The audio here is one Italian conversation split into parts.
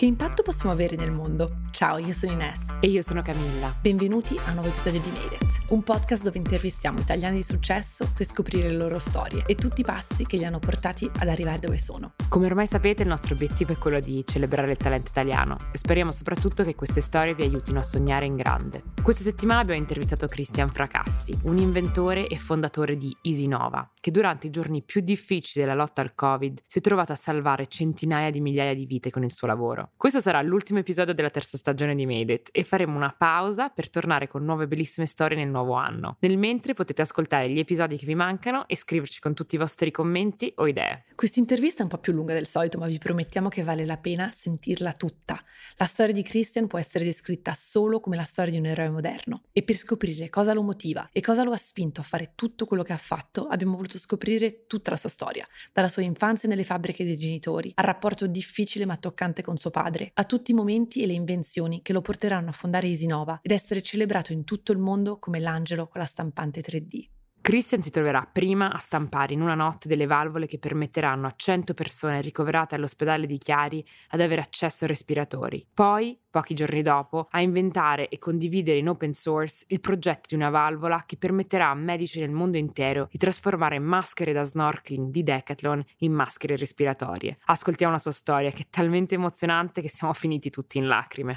Che impatto possiamo avere nel mondo? Ciao, io sono Ines. E io sono Camilla. Benvenuti a un nuovo episodio di Made It, un podcast dove intervistiamo italiani di successo per scoprire le loro storie e tutti i passi che li hanno portati ad arrivare dove sono. Come ormai sapete, il nostro obiettivo è quello di celebrare il talento italiano e speriamo soprattutto che queste storie vi aiutino a sognare in grande. Questa settimana abbiamo intervistato Cristian Fracassi, un inventore e fondatore di Easynova, che durante i giorni più difficili della lotta al Covid si è trovato a salvare centinaia di migliaia di vite con il suo lavoro Questo sarà l'ultimo episodio della terza stagione di Made It e faremo una pausa per tornare con nuove bellissime storie nel nuovo anno. Nel mentre potete ascoltare gli episodi che vi mancano e scriverci con tutti i vostri commenti o idee. Questa intervista è un po' più lunga del solito, ma vi promettiamo che vale la pena sentirla tutta. La storia di Christian può essere descritta solo come la storia di un eroe moderno e per scoprire cosa lo motiva e cosa lo ha spinto a fare tutto quello che ha fatto, abbiamo voluto scoprire tutta la sua storia, dalla sua infanzia nelle fabbriche dei genitori al rapporto difficile ma toccante con suo suo padre, a tutti i momenti e le invenzioni che lo porteranno a fondare Isinova ed essere celebrato in tutto il mondo come l'angelo con la stampante 3D. Christian si troverà prima a stampare in una notte delle valvole che permetteranno a 100 persone ricoverate all'ospedale di Chiari ad avere accesso ai respiratori. Poi, pochi giorni dopo, a inventare e condividere in open source il progetto di una valvola che permetterà a medici nel mondo intero di trasformare maschere da snorkeling di Decathlon in maschere respiratorie. Ascoltiamo la sua storia che è talmente emozionante che siamo finiti tutti in lacrime.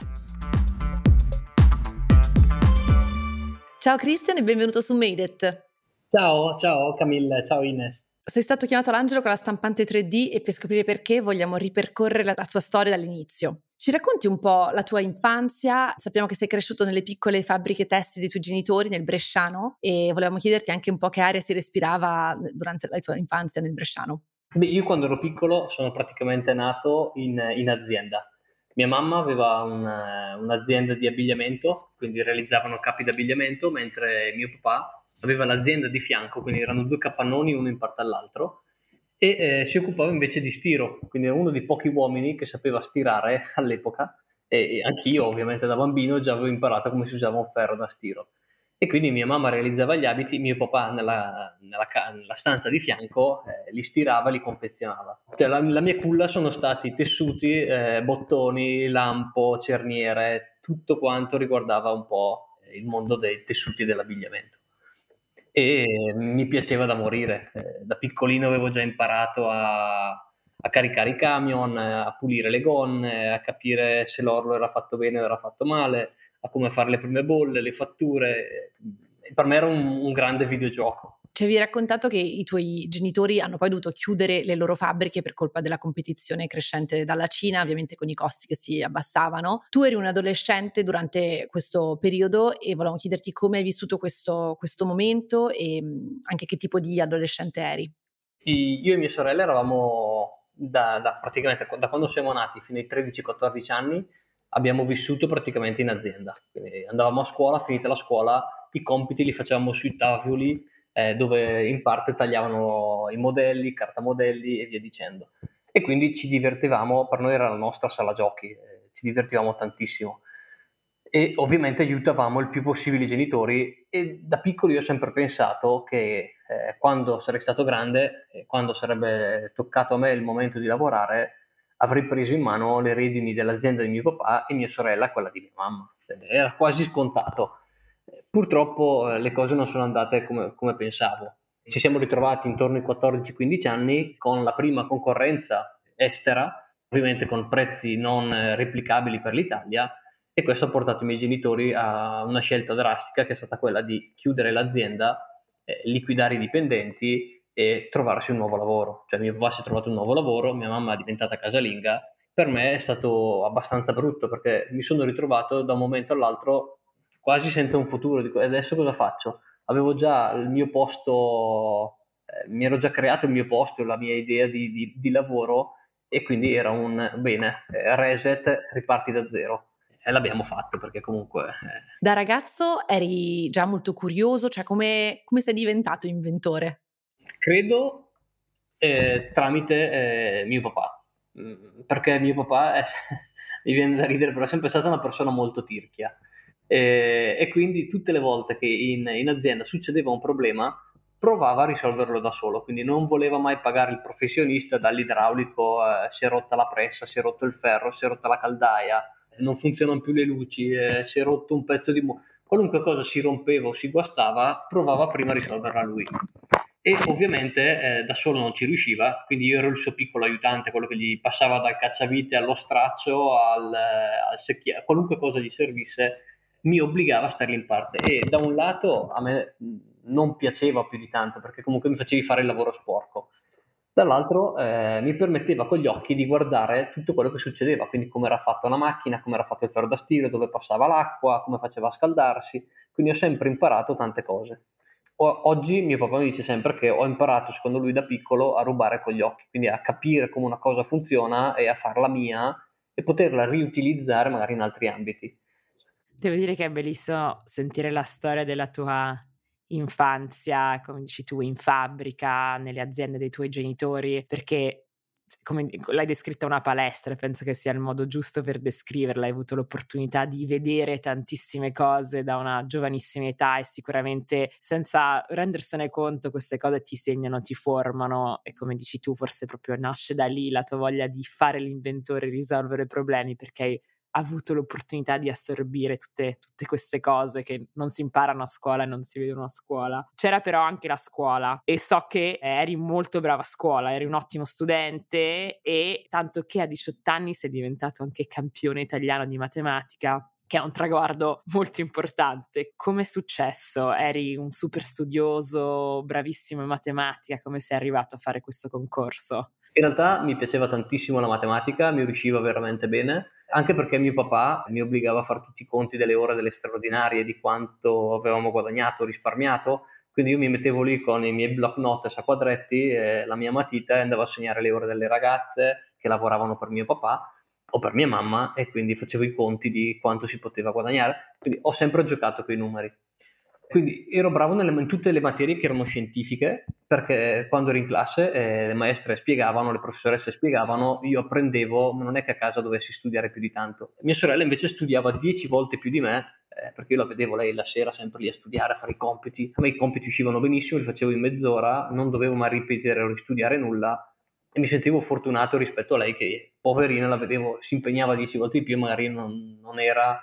Ciao Christian e benvenuto su Made It. Ciao, ciao Camille, ciao Ines. Sei stato chiamato all'angelo con la stampante 3D e per scoprire perché vogliamo ripercorrere la, la, tua storia dall'inizio. Ci racconti un po' la tua infanzia? Sappiamo che sei cresciuto nelle piccole fabbriche tessili dei tuoi genitori nel Bresciano e volevamo chiederti anche un po' che aria si respirava durante la tua infanzia nel Bresciano. Beh, io quando ero piccolo sono praticamente nato in, in azienda. Mia mamma aveva un, un'azienda di abbigliamento, quindi realizzavano capi d'abbigliamento, mentre mio papà aveva l'azienda di fianco, quindi erano due capannoni uno in parte all'altro, e eh, si occupava invece di stiro, quindi era uno dei pochi uomini che sapeva stirare all'epoca, e, e anch'io ovviamente da bambino già avevo imparato come si usava un ferro da stiro. E quindi mia mamma realizzava gli abiti, mio papà nella, nella, nella stanza di fianco eh, li stirava, li confezionava. Cioè, la, la, mia culla sono stati tessuti, eh, bottoni, lampo, cerniere, tutto quanto riguardava un po' il mondo dei tessuti dell'abbigliamento e mi piaceva da morire. Eh, da piccolino avevo già imparato a, a, caricare i camion, a pulire le gonne, a capire se l'orlo era fatto bene o era fatto male, a come fare le prime bolle, le fatture. Per me era un, un grande videogioco. Ci avevi raccontato che i tuoi genitori hanno poi dovuto chiudere le loro fabbriche per colpa della competizione crescente dalla Cina, ovviamente con i costi che si abbassavano. Tu eri un adolescente durante questo periodo e volevamo chiederti come hai vissuto questo, questo momento e anche che tipo di adolescente eri. Io e mia sorella eravamo da, da praticamente da quando siamo nati fino ai 13-14 anni abbiamo vissuto praticamente in azienda. Quindi andavamo a scuola, finita la scuola, i compiti li facevamo sui tavoli eh, dove in parte tagliavano i modelli, carta modelli e via dicendo. E quindi ci divertivamo, per noi era la nostra sala giochi, eh, ci divertivamo tantissimo. E ovviamente aiutavamo il più possibile i genitori e da piccolo io ho sempre pensato che eh, quando sarei stato grande, quando sarebbe toccato a me il momento di lavorare, avrei preso in mano le redini dell'azienda di mio papà e mia sorella quella di mia mamma. Era quasi scontato. Purtroppo eh, le cose non sono andate come, come pensavo. Ci siamo ritrovati intorno ai 14-15 anni con la prima concorrenza estera, ovviamente con prezzi non eh, replicabili per l'Italia, e questo ha portato i miei genitori a una scelta drastica che è stata quella di chiudere l'azienda, eh, liquidare i dipendenti e trovarsi un nuovo lavoro. Cioè mio papà si è trovato un nuovo lavoro, mia mamma è diventata casalinga. Per me è stato abbastanza brutto perché mi sono ritrovato da un momento all'altro quasi senza un futuro. Dico, adesso cosa faccio? Avevo già il mio posto, eh, mi ero già creato il mio posto, la mia idea di, di, di lavoro e quindi era un bene, reset, riparti da zero. E l'abbiamo fatto perché comunque... Eh. Da ragazzo eri già molto curioso, cioè come, come sei diventato inventore? Credo eh, tramite eh, mio papà, mm, perché mio papà è, mi viene da ridere, però è sempre stata una persona molto tirchia. Eh, e quindi tutte le volte che in, in, azienda succedeva un problema, provava a risolverlo da solo, quindi non voleva mai pagare il professionista dall'idraulico, eh, si è rotta la pressa, si è rotto il ferro, si è rotta la caldaia, non funzionano più le luci, eh, si è rotto un pezzo di muro, qualunque cosa si rompeva o si guastava, provava prima a risolverla lui. E ovviamente eh, da solo non ci riusciva, quindi io ero il suo piccolo aiutante, quello che gli passava dal cacciavite allo straccio, al, al secchiere, qualunque cosa gli servisse, mi obbligava a stargli in parte. E da un lato a me non piaceva più di tanto, perché comunque mi facevi fare il lavoro sporco dall'altro eh, mi permetteva con gli occhi di guardare tutto quello che succedeva, quindi come era fatta una macchina, come era fatto il ferro da stiro, dove passava l'acqua, come faceva a scaldarsi, quindi ho sempre imparato tante cose. O- oggi mio papà mi dice sempre che ho imparato, secondo lui da piccolo, a rubare con gli occhi, quindi a capire come una cosa funziona e a farla mia e poterla riutilizzare magari in altri ambiti. Devo dire che è bellissimo sentire la storia della tua infanzia, come dici tu, in fabbrica, nelle aziende dei tuoi genitori, perché come l'hai descritta una palestra, penso che sia il modo giusto per descriverla, hai avuto l'opportunità di vedere tantissime cose da una giovanissima età e sicuramente senza rendersene conto queste cose ti segnano, ti formano e come dici tu forse proprio nasce da lì la tua voglia di fare l'inventore, risolvere problemi perché hai avuto l'opportunità di assorbire tutte, tutte, queste cose che non si imparano a scuola e non si vedono a scuola. C'era però anche la scuola e so che eri molto brava a scuola, eri un ottimo studente e tanto che a 18 anni sei diventato anche campione italiano di matematica che è un traguardo molto importante. Come è successo? Eri un super studioso, bravissimo in matematica, come sei arrivato a fare questo concorso? In realtà mi piaceva tantissimo la matematica, mi riusciva veramente bene, anche perché mio papà mi obbligava a fare tutti i conti delle ore delle straordinarie, di quanto avevamo guadagnato, risparmiato, quindi io mi mettevo lì con i miei block notes a quadretti, e la mia matita e andavo a segnare le ore delle ragazze che lavoravano per mio papà o per mia mamma e quindi facevo i conti di quanto si poteva guadagnare. Quindi ho sempre giocato con i numeri. Quindi ero bravo in tutte le materie che erano scientifiche, perché quando ero in classe eh, le maestre spiegavano, le professoresse spiegavano, io apprendevo, ma non è che a casa dovessi studiare più di tanto. Mia sorella invece studiava dieci volte più di me, eh, perché io la vedevo lei la sera sempre lì a studiare, a fare i compiti. A me i compiti uscivano benissimo, li facevo in mezz'ora, non dovevo mai ripetere o ristudiare nulla e mi sentivo fortunato rispetto a lei che, poverina, la vedevo, si impegnava dieci volte di più, magari non, non era,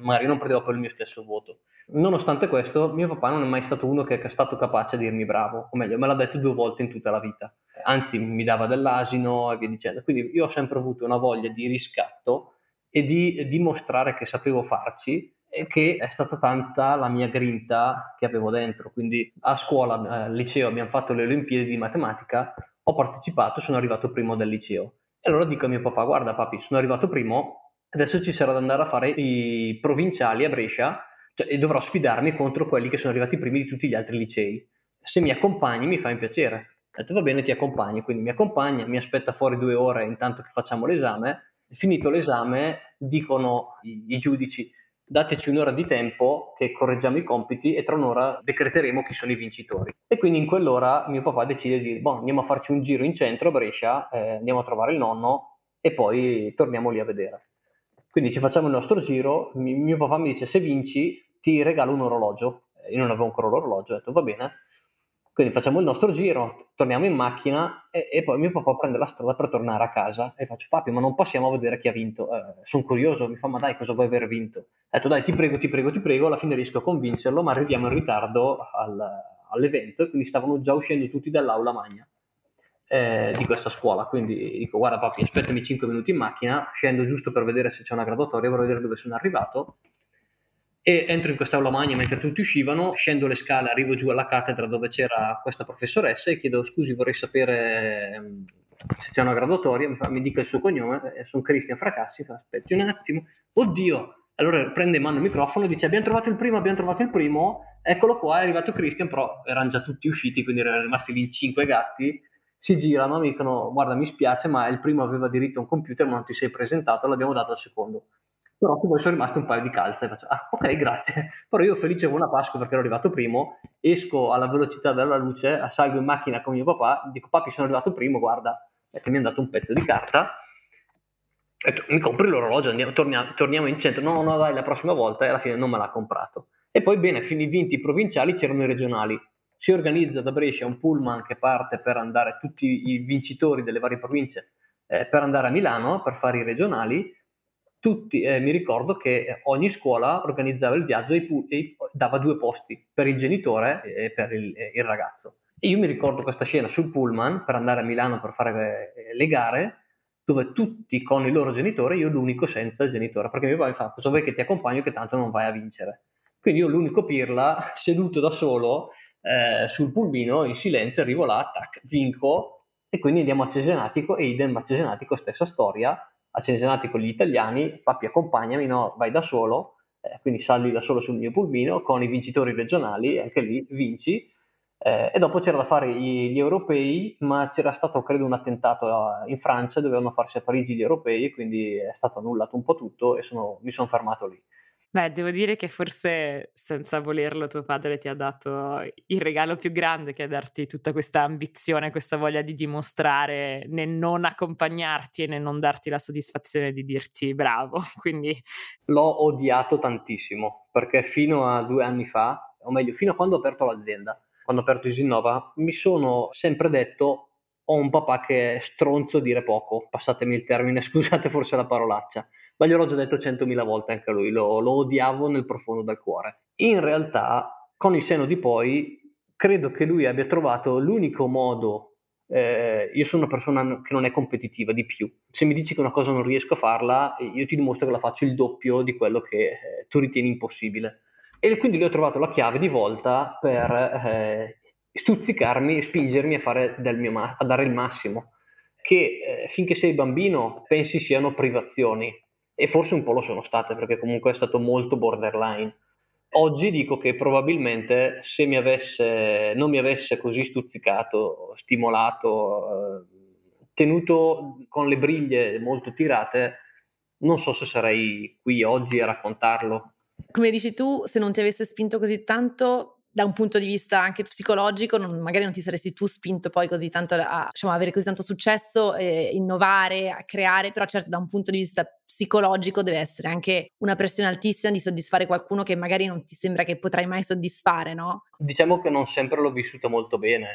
magari non prendeva poi il mio stesso voto. Nonostante questo, mio papà non è mai stato uno che è stato capace a dirmi bravo, o meglio, me l'ha detto due volte in tutta la vita. Anzi, mi dava dell'asino e via dicendo. Quindi io ho sempre avuto una voglia di riscatto e di dimostrare che sapevo farci e che è stata tanta la mia grinta che avevo dentro. Quindi a scuola, al liceo, abbiamo fatto le Olimpiadi di matematica, ho partecipato, sono arrivato primo del liceo. E allora dico a mio papà, guarda papi, sono arrivato primo, adesso ci sarà da andare a fare i provinciali a Brescia cioè, e dovrò sfidarmi contro quelli che sono arrivati primi di tutti gli altri licei. Se mi accompagni mi fa un piacere. Ho detto va bene, ti accompagni, quindi mi accompagna, mi aspetta fuori due ore intanto che facciamo l'esame. Finito l'esame, dicono i, i giudici, dateci un'ora di tempo che correggiamo i compiti e tra un'ora decreteremo chi sono i vincitori. E quindi in quell'ora mio papà decide di, boh, andiamo a farci un giro in centro a Brescia, eh, andiamo a trovare il nonno e poi torniamo lì a vedere. Quindi ci facciamo il nostro giro, mi, mio papà mi dice se vinci ti regalo un orologio. Eh, io non avevo ancora l'orologio, ho detto va bene. Quindi facciamo il nostro giro, torniamo in macchina e, e, poi mio papà prende la strada per tornare a casa e faccio papi ma non passiamo a vedere chi ha vinto. Eh, sono curioso, mi fa ma dai cosa vuoi aver vinto? Ho detto dai ti prego, ti prego, ti prego, alla fine riesco a convincerlo ma arriviamo in ritardo al, all'evento e quindi stavano già uscendo tutti dall'aula magna. Eh, di questa scuola. Quindi dico: Guarda, papi, aspettami 5 minuti in macchina, scendo giusto per vedere se c'è una graduatoria, vorrei vedere dove sono arrivato e entro in questa aula magna mentre tutti uscivano, scendo le scale, arrivo giù alla cattedra dove c'era questa professoressa e chiedo scusi vorrei sapere ehm, se c'è una graduatoria, mi, fa, mi dica il suo cognome, eh, sono Cristian Fracassi, fa, aspetti un attimo, oddio, allora prende in mano il microfono e dice abbiamo trovato il primo, abbiamo trovato il primo, eccolo qua, è arrivato Cristian, però erano già tutti usciti, quindi erano rimasti lì cinque gatti, si girano, mi dicono guarda mi spiace ma il primo aveva diritto a un computer ma non ti sei presentato, l'abbiamo dato al secondo però poi sono rimaste un paio di calze e faccio, ah ok grazie, però io felice come una Pasqua perché ero arrivato primo, esco alla velocità della luce, salgo in macchina con mio papà, dico papi sono arrivato primo, guarda, e mi hanno dato un pezzo di carta, e mi compri l'orologio, andiamo, torniamo, torniamo, in centro, no no dai la prossima volta. E alla fine non me l'ha comprato. E poi bene, fini vinti provinciali c'erano i regionali, si organizza da Brescia un pullman che parte per andare, tutti i vincitori delle varie province, eh, per andare a Milano per fare i regionali. Tutti, eh, mi ricordo che ogni scuola organizzava il viaggio e, e dava due posti per il genitore e per il, il ragazzo. E io mi ricordo questa scena sul pullman per andare a Milano per fare eh, le gare, dove tutti con i loro genitori, io l'unico senza il genitore, perché mio padre fa, cosa vuoi che ti accompagno che tanto non vai a vincere. Quindi io l'unico pirla, seduto da solo eh, sul pulmino, in silenzio, arrivo là, tac, vinco, e quindi andiamo a Cesenatico, e idem a Cesenatico, stessa storia, a Cesenatico gli italiani, papi accompagnami, no, vai da solo, eh, quindi salli da solo sul mio pulmino, con i vincitori regionali, anche lì vinci, eh, e dopo c'era da fare gli, gli, europei, ma c'era stato credo un attentato in Francia, dovevano farsi a Parigi gli europei, quindi è stato annullato un po' tutto e sono, mi sono fermato lì. Beh, devo dire che forse senza volerlo tuo padre ti ha dato il regalo più grande che è darti tutta questa ambizione, questa voglia di dimostrare nel non accompagnarti e nel non darti la soddisfazione di dirti bravo. Quindi l'ho odiato tantissimo perché fino a due anni fa, o meglio, fino a quando ho aperto l'azienda, quando ho aperto Isinnova, mi sono sempre detto ho un papà che è stronzo a dire poco, passatemi il termine, scusate forse la parolaccia, ma gliel'ho già detto centomila volte anche a lui, lo, lo odiavo nel profondo del cuore. In realtà, con il seno di poi, credo che lui abbia trovato l'unico modo eh, io sono una persona che non è competitiva di più. Se mi dici che una cosa non riesco a farla, io ti dimostro che la faccio il doppio di quello che eh, tu ritieni impossibile. E quindi lì ho trovato la chiave di volta per eh, stuzzicarmi e spingermi a, fare del mio ma- a dare il massimo, che eh, finché sei bambino pensi siano privazioni, e forse un po' lo sono state perché comunque è stato molto borderline. Oggi dico che probabilmente se mi avesse, non mi avesse così stuzzicato, stimolato, eh, tenuto con le briglie molto tirate, non so se sarei qui oggi a raccontarlo come dici tu, se non ti avesse spinto così tanto, da un punto di vista anche psicologico, non, magari non ti saresti tu spinto poi così tanto a diciamo, avere così tanto successo, eh, innovare, a creare, però certo da un punto di vista psicologico deve essere anche una pressione altissima di soddisfare qualcuno che magari non ti sembra che potrai mai soddisfare, no? Diciamo che non sempre l'ho vissuto molto bene,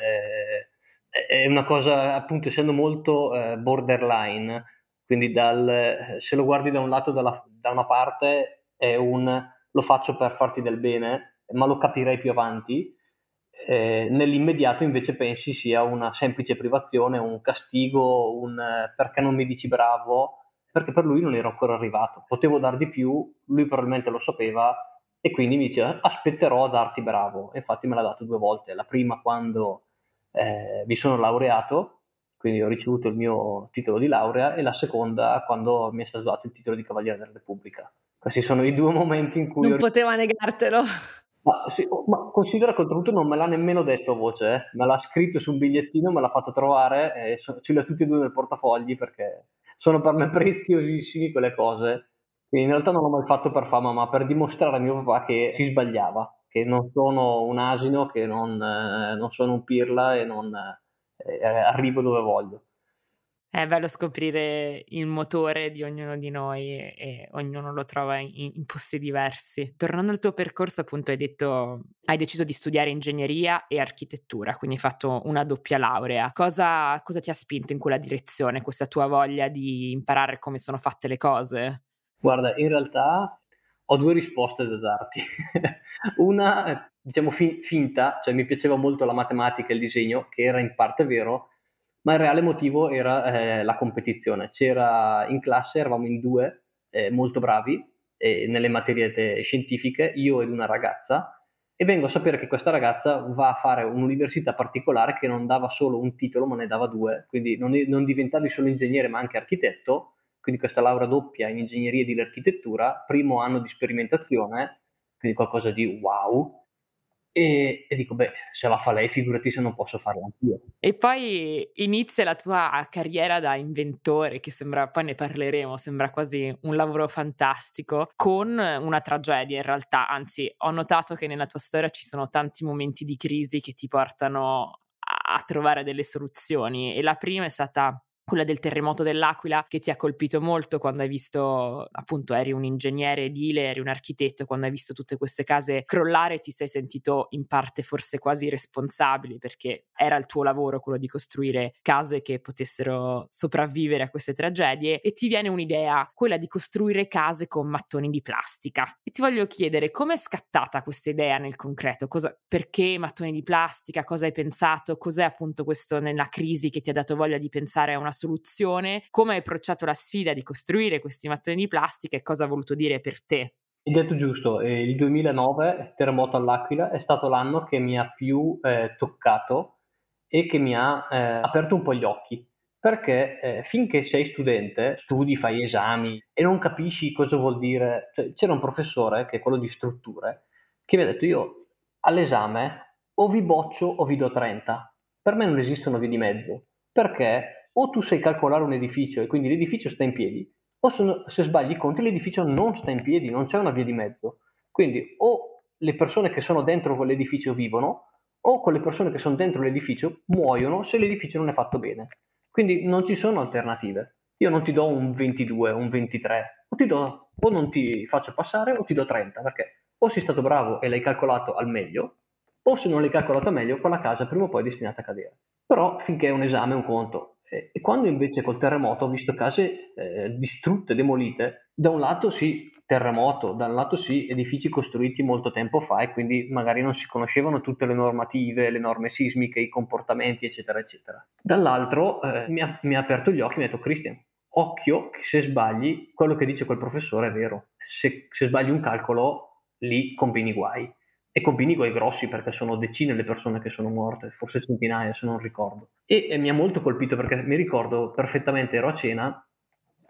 è una cosa appunto essendo molto eh, borderline, quindi dal, se lo guardi da un lato, dalla, da una parte è un lo faccio per farti del bene, ma lo capirei più avanti. Eh, nell'immediato invece pensi sia una semplice privazione, un castigo, un eh, perché non mi dici bravo, perché per lui non ero ancora arrivato. Potevo dar di più, lui probabilmente lo sapeva e quindi mi dice aspetterò a darti bravo. infatti me l'ha dato due volte, la prima quando eh, mi sono laureato, quindi ho ricevuto il mio titolo di laurea, e la seconda quando mi è stato dato il titolo di Cavaliere della Repubblica. Questi sono i due momenti in cui... Non ho... poteva negartelo. Ma, sì, oh, ma, considera che oltretutto non me l'ha nemmeno detto a voce, eh. me l'ha scritto su un bigliettino, me l'ha fatto trovare e so, ce li ho tutti e due nel portafogli perché sono per me preziosissimi quelle cose. Quindi in realtà non l'ho mai fatto per fama, ma per dimostrare a mio papà che si sbagliava, che non sono un asino, che non, eh, non sono un pirla e non eh, arrivo dove voglio. È bello scoprire il motore di ognuno di noi e, ognuno lo trova in, in, posti diversi. Tornando al tuo percorso, appunto, hai detto hai deciso di studiare ingegneria e architettura, quindi hai fatto una doppia laurea. Cosa, cosa ti ha spinto in quella direzione, questa tua voglia di imparare come sono fatte le cose? Guarda, in realtà ho due risposte da darti. una, diciamo, fi- finta, cioè mi piaceva molto la matematica e il disegno, che era in parte vero, ma il reale motivo era eh, la competizione. C'era in classe, eravamo in due, eh, molto bravi eh, nelle materie te- scientifiche, io ed una ragazza, e vengo a sapere che questa ragazza va a fare un'università particolare che non dava solo un titolo, ma ne dava due, quindi non, non diventavi solo ingegnere, ma anche architetto, quindi questa laurea doppia in ingegneria di architettura, primo anno di sperimentazione, quindi qualcosa di wow, e, e, dico, beh, se la fa lei, figurati se non posso farla anch'io. E poi inizia la tua carriera da inventore, che sembra, poi ne parleremo, sembra quasi un lavoro fantastico, con una tragedia in realtà. Anzi, ho notato che nella tua storia ci sono tanti momenti di crisi che ti portano a, trovare delle soluzioni. E la prima è stata quella del terremoto dell'Aquila che ti ha colpito molto quando hai visto, appunto, eri un ingegnere edile, eri un architetto, quando hai visto tutte queste case crollare ti sei sentito in parte forse quasi responsabile perché era il tuo lavoro quello di costruire case che potessero sopravvivere a queste tragedie e ti viene un'idea, quella di costruire case con mattoni di plastica. E ti voglio chiedere come è scattata questa idea nel concreto? Cosa, perché mattoni di plastica? Cosa hai pensato? Cos'è appunto questo nella crisi che ti ha dato voglia di pensare a una soluzione, come hai approcciato la sfida di costruire questi mattoni di plastica e cosa ha voluto dire per te. Hai detto giusto, eh, il 2009, terremoto all'Aquila, è stato l'anno che mi ha più eh, toccato e che mi ha eh, aperto un po' gli occhi. Perché eh, finché sei studente, studi, fai esami e non capisci cosa vuol dire. Cioè, c'era un professore, che è quello di strutture, che mi ha detto: Io all'esame o vi boccio o vi do 30. Per me non esistono vie di mezzo. Perché o tu sai calcolare un edificio e quindi l'edificio sta in piedi, o sono, se sbagli i conti l'edificio non sta in piedi, non c'è una via di mezzo. Quindi o le persone che sono dentro quell'edificio vivono, o quelle persone che sono dentro l'edificio muoiono se l'edificio non è fatto bene. Quindi non ci sono alternative. Io non ti do un 22, un 23, o, do, o non ti faccio passare o ti do 30, perché o sei stato bravo e l'hai calcolato al meglio, o se non l'hai calcolato meglio, quella casa prima o poi è destinata a cadere. Però finché è un esame, un conto, e quando invece col terremoto ho visto case eh, distrutte, demolite, da un lato sì, terremoto, da un lato sì, edifici costruiti molto tempo fa e quindi magari non si conoscevano tutte le normative, le norme sismiche, i comportamenti, eccetera, eccetera. Dall'altro eh, mi, ha, mi, ha, aperto gli occhi e mi ha detto, Cristian, occhio che se sbagli, quello che dice quel professore è vero. Se, se sbagli un calcolo, lì combini guai e combini guai grossi perché sono decine le persone che sono morte, forse centinaia se non ricordo. E, e mi ha molto colpito perché mi ricordo perfettamente, ero a cena,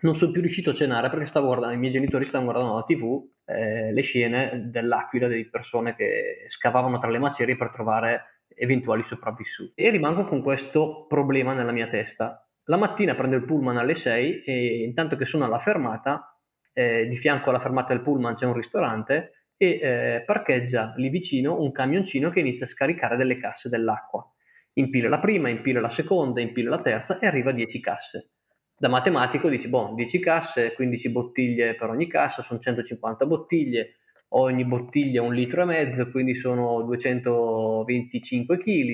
non sono più riuscito a cenare perché stavo guardando, i miei genitori stavano guardando la tv eh, le scene dell'aquila, delle persone che scavavano tra le macerie per trovare eventuali sopravvissuti. E rimango con questo problema nella mia testa. La mattina prendo il pullman alle 6 e intanto che sono alla fermata, eh, di fianco alla fermata del pullman c'è un ristorante e eh, parcheggia lì vicino un camioncino che inizia a scaricare delle casse dell'acqua. Impila la prima, impila la seconda, impila la terza e arriva a 10 casse. Da matematico dici, boh, 10 casse, 15 bottiglie per ogni cassa, sono 150 bottiglie, ogni bottiglia un litro e mezzo, quindi sono 225 kg.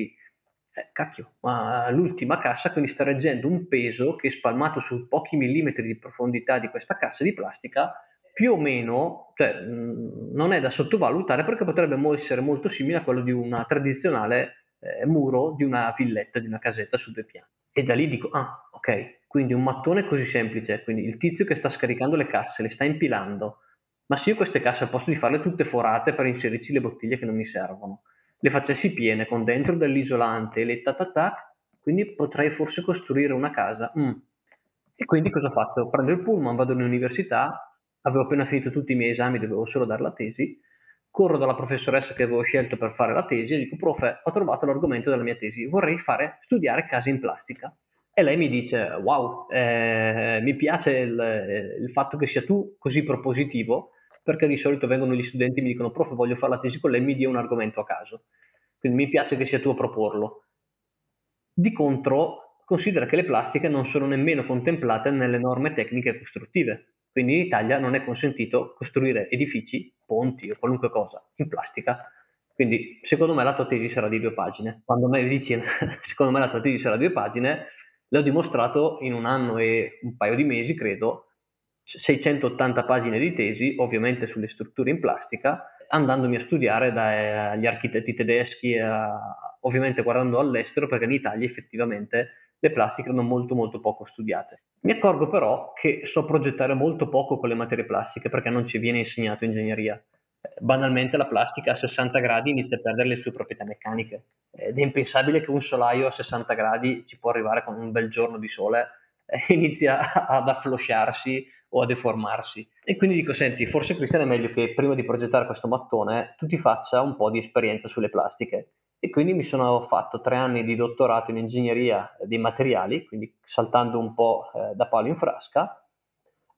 Eh, cacchio, ma l'ultima cassa quindi sta reggendo un peso che spalmato su pochi millimetri di profondità di questa cassa di plastica più o meno, cioè, mh, non è da sottovalutare perché potrebbe essere molto simile a quello di una tradizionale eh, muro di una villetta, di una casetta su due piani. E da lì dico, ah, ok, quindi un mattone così semplice, quindi il tizio che sta scaricando le casse, le sta impilando, ma se io queste casse al posto di farle tutte forate per inserirci le bottiglie che non mi servono, le facessi piene con dentro dell'isolante e le tatatac, quindi potrei forse costruire una casa. Mm. E quindi cosa ho fatto? Prendo il pullman, vado all'università, avevo appena finito tutti i miei esami, dovevo solo dare la tesi, corro dalla professoressa che avevo scelto per fare la tesi e dico, prof, ho trovato l'argomento della mia tesi, vorrei fare, studiare case in plastica. E lei mi dice, wow, eh, mi piace il, eh, il, fatto che sia tu così propositivo, perché di solito vengono gli studenti e mi dicono, prof, voglio fare la tesi con lei, mi dia un argomento a caso. Quindi mi piace che sia tu a proporlo. Di contro, considera che le plastiche non sono nemmeno contemplate nelle norme tecniche costruttive. Quindi in Italia non è consentito costruire edifici, ponti o qualunque cosa in plastica. Quindi secondo me la tua tesi sarà di due pagine. Quando me dici secondo me la tua tesi sarà di due pagine, l'ho dimostrato in un anno e un paio di mesi, credo, 680 pagine di tesi, ovviamente sulle strutture in plastica, andandomi a studiare dagli architetti tedeschi, a, ovviamente guardando all'estero, perché in Italia effettivamente le plastiche erano molto molto poco studiate. Mi accorgo però che so progettare molto poco con le materie plastiche perché non ci viene insegnato ingegneria. Eh, banalmente la plastica a 60 gradi inizia a perdere le sue proprietà meccaniche ed è impensabile che un solaio a 60 gradi ci può arrivare con un bel giorno di sole e inizia ad afflosciarsi o a deformarsi. E quindi dico, senti, forse Cristian è meglio che prima di progettare questo mattone tu ti faccia un po' di esperienza sulle plastiche e quindi mi sono fatto tre anni di dottorato in ingegneria dei materiali, quindi saltando un po' eh, da palo in frasca,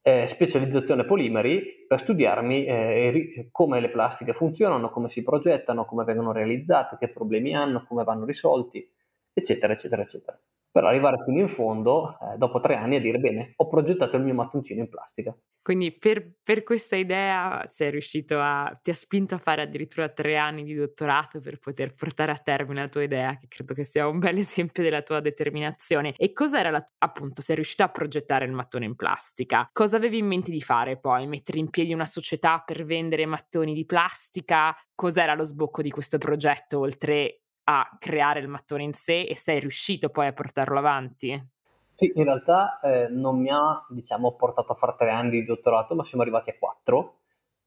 eh, specializzazione polimeri per studiarmi eh, come le plastiche funzionano, come si progettano, come vengono realizzate, che problemi hanno, come vanno risolti, eccetera, eccetera, eccetera. Per arrivare fino in fondo, eh, dopo tre anni, a dire bene, ho progettato il mio mattoncino in plastica. Quindi per, per, questa idea sei riuscito a, ti ha spinto a fare addirittura tre anni di dottorato per poter portare a termine la tua idea, che credo che sia un bel esempio della tua determinazione. E cos'era la, appunto, sei riuscito a progettare il mattone in plastica? Cosa avevi in mente di fare poi? Mettere in piedi una società per vendere mattoni di plastica? Cos'era lo sbocco di questo progetto, oltre a creare il mattone in sé e sei riuscito poi a portarlo avanti? Sì, in realtà eh, non mi ha diciamo, portato a fare tre anni di dottorato, ma siamo arrivati a quattro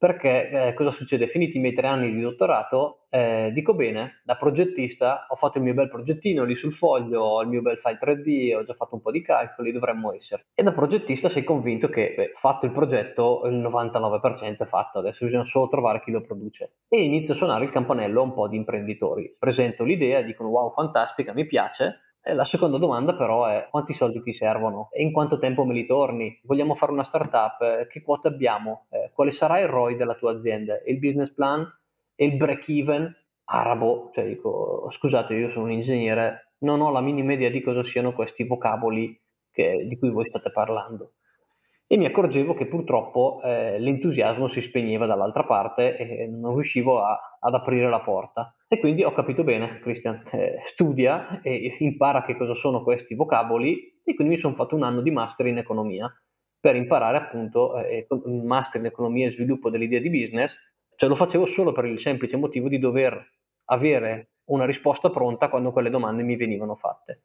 perché eh, cosa succede? Finiti i miei tre anni di dottorato, eh, dico bene, da progettista ho fatto il mio bel progettino lì sul foglio, ho il mio bel file 3D, ho già fatto un po' di calcoli, dovremmo essere. E da progettista sei convinto che, beh, fatto il progetto, il 99% è fatto, adesso bisogna solo trovare chi lo produce. E inizio a suonare il campanello a un po' di imprenditori. Presento l'idea, dicono wow, fantastica, mi piace, la seconda domanda però è quanti soldi ti servono e in quanto tempo me li torni? Vogliamo fare una startup? Eh, che quote abbiamo? Eh, quale sarà il ROI della tua azienda? Il business plan? Il break even? Arabo? Cioè dico, scusate, io sono un ingegnere, non ho la minima idea di cosa siano questi vocaboli che, di cui voi state parlando e mi accorgevo che purtroppo eh, l'entusiasmo si spegneva dall'altra parte e non riuscivo a, ad aprire la porta. E quindi ho capito bene, Christian, eh, studia e impara che cosa sono questi vocaboli e quindi mi sono fatto un anno di master in economia per imparare appunto eh, un master in economia e sviluppo dell'idea di business, cioè lo facevo solo per il semplice motivo di dover avere una risposta pronta quando quelle domande mi venivano fatte.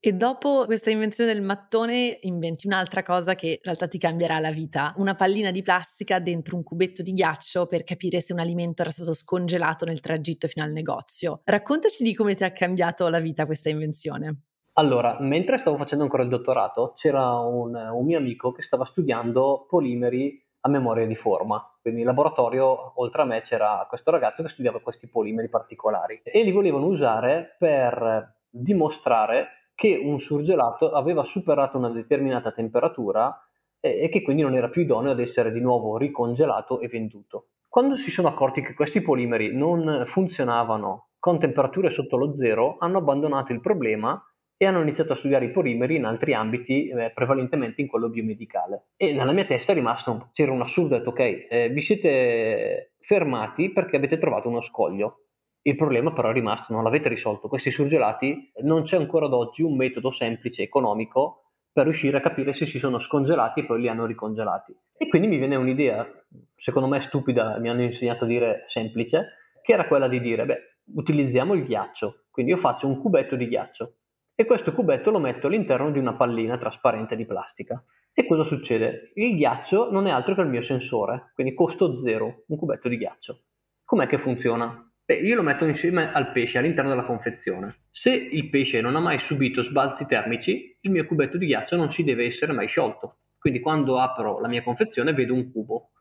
E dopo questa invenzione del mattone inventi un'altra cosa che in realtà ti cambierà la vita, una pallina di plastica dentro un cubetto di ghiaccio per capire se un alimento era stato scongelato nel tragitto fino al negozio. Raccontaci di come ti ha cambiato la vita questa invenzione. Allora, mentre stavo facendo ancora il dottorato, c'era un, un mio amico che stava studiando polimeri a memoria di forma. Quindi in laboratorio, oltre a me, c'era questo ragazzo che studiava questi polimeri particolari e li volevano usare per dimostrare che un surgelato aveva superato una determinata temperatura e, e che quindi non era più idoneo ad essere di nuovo ricongelato e venduto. Quando si sono accorti che questi polimeri non funzionavano con temperature sotto lo zero, hanno abbandonato il problema e hanno iniziato a studiare i polimeri in altri ambiti, eh, prevalentemente in quello biomedicale. E nella mia testa è rimasto, c'era un assurdo, ho detto ok, eh, vi siete fermati perché avete trovato uno scoglio. Il problema però è rimasto, non l'avete risolto. Questi surgelati non c'è ancora ad oggi un metodo semplice, economico, per riuscire a capire se si sono scongelati e poi li hanno ricongelati. E quindi mi viene un'idea, secondo me stupida, mi hanno insegnato a dire semplice, che era quella di dire, beh, utilizziamo il ghiaccio. Quindi io faccio un cubetto di ghiaccio e questo cubetto lo metto all'interno di una pallina trasparente di plastica. E cosa succede? Il ghiaccio non è altro che il mio sensore, quindi costo zero, un cubetto di ghiaccio. Com'è che funziona? Beh, io lo metto insieme al pesce all'interno della confezione. Se il pesce non ha mai subito sbalzi termici, il mio cubetto di ghiaccio non si deve essere mai sciolto. Quindi quando apro la mia confezione vedo un cubo.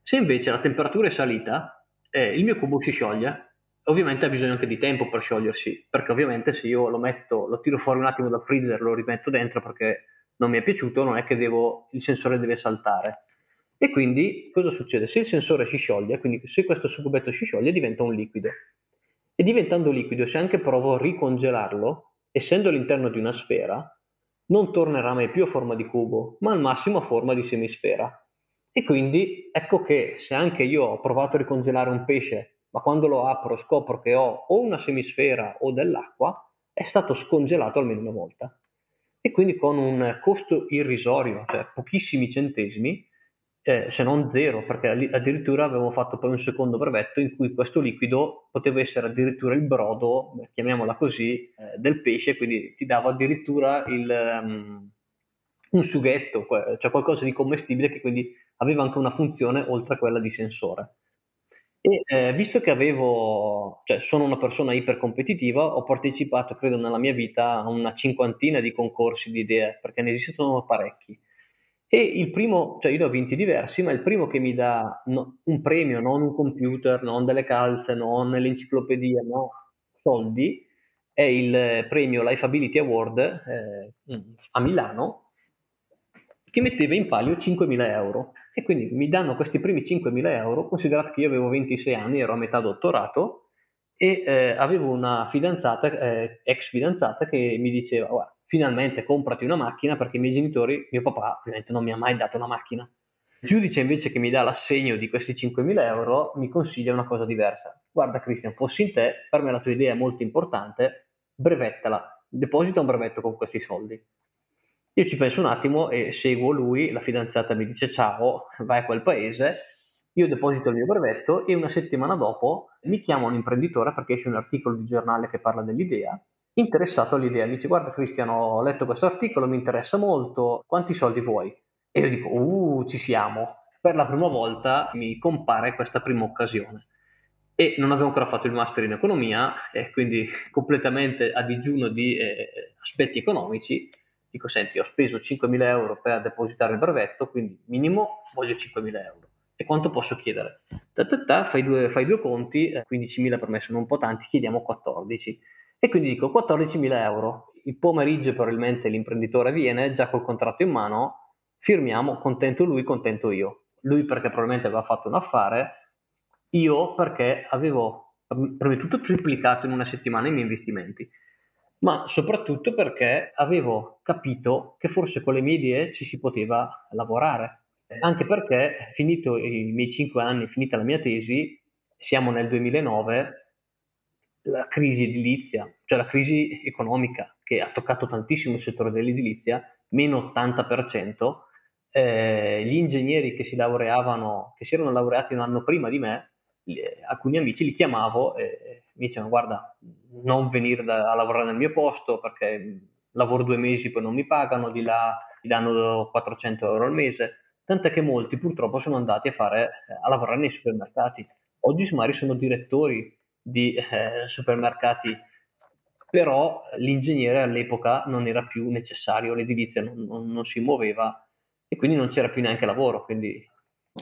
Se invece la temperatura è salita, eh, il mio cubo si scioglie. Ovviamente ha bisogno anche di tempo per sciogliersi, perché ovviamente se io lo metto, lo tiro fuori un attimo dal freezer, lo rimetto dentro perché non mi è piaciuto, non è che devo, il sensore deve saltare. E quindi cosa succede? Se il sensore si scioglie, quindi se questo cubetto si scioglie, diventa un liquido. E diventando liquido, se anche provo a ricongelarlo, essendo all'interno di una sfera, non tornerà mai più a forma di cubo, ma al massimo a forma di semisfera. E quindi ecco che se anche io ho provato a ricongelare un pesce, ma quando lo apro scopro che ho o una semisfera o dell'acqua, è stato scongelato almeno una volta. E quindi con un costo irrisorio, cioè pochissimi centesimi, eh, se non zero, perché addirittura avevamo fatto poi un secondo brevetto in cui questo liquido poteva essere addirittura il brodo, chiamiamola così, eh, del pesce, quindi ti dava addirittura il, um, un sughetto, cioè qualcosa di commestibile che quindi aveva anche una funzione oltre a quella di sensore. E eh, visto che avevo, cioè sono una persona ipercompetitiva, ho partecipato, credo, nella mia vita a una cinquantina di concorsi di idee, perché ne esistono parecchi e il primo, cioè io ne ho vinti diversi, ma il primo che mi dà no, un premio, non un computer, non delle calze, non l'enciclopedia, no, soldi, è il premio Life Ability Award eh, a Milano, che metteva in palio 5.000 euro. E quindi mi danno questi primi 5.000 euro, considerato che io avevo 26 anni, ero a metà dottorato, e eh, avevo una fidanzata, eh, ex fidanzata, che mi diceva, guarda, finalmente comprati una macchina perché i miei genitori, mio papà ovviamente non mi ha mai dato una macchina. Il giudice invece che mi dà l'assegno di questi 5.000 euro mi consiglia una cosa diversa. Guarda Cristian, fossi in te, per me la tua idea è molto importante, brevettala, deposita un brevetto con questi soldi. Io ci penso un attimo e seguo lui, la fidanzata mi dice ciao, vai a quel paese, io deposito il mio brevetto e una settimana dopo mi chiama un imprenditore perché esce un articolo di giornale che parla dell'idea, interessato all'idea, mi dice guarda Cristiano, ho letto questo articolo, mi interessa molto, quanti soldi vuoi? E io dico, uh, ci siamo. Per la prima volta mi compare questa prima occasione. E non avevo ancora fatto il master in economia, e quindi completamente a digiuno di eh, aspetti economici, dico, senti, ho speso 5.000 euro per depositare il brevetto, quindi minimo voglio 5.000 euro. E quanto posso chiedere? Ta, ta, ta, fai, due, fai, due, conti, 15.000 per me sono un po' tanti, chiediamo 14. E quindi dico 14.000 euro. Il pomeriggio probabilmente l'imprenditore viene già col contratto in mano, firmiamo, contento lui, contento io. Lui perché probabilmente aveva fatto un affare, io perché avevo prima di tutto triplicato in una settimana i miei investimenti, ma soprattutto perché avevo capito che forse con le mie idee ci si poteva lavorare. Anche perché, finito i miei cinque anni, finita la mia tesi, siamo nel 2009, la crisi edilizia, cioè la crisi economica che ha toccato tantissimo il settore dell'edilizia, meno 80%, eh, gli ingegneri che si laureavano, che si erano laureati un anno prima di me, eh, alcuni amici li chiamavo e mi dicevano guarda non venire da, a lavorare nel mio posto perché lavoro due mesi poi non mi pagano, di là mi danno 400 euro al mese, tant'è che molti purtroppo sono andati a, fare, a lavorare nei supermercati. Oggi magari sono direttori di eh, supermercati, però l'ingegnere all'epoca non era più necessario, l'edilizia non, non, non si muoveva e quindi non c'era più neanche lavoro. Quindi...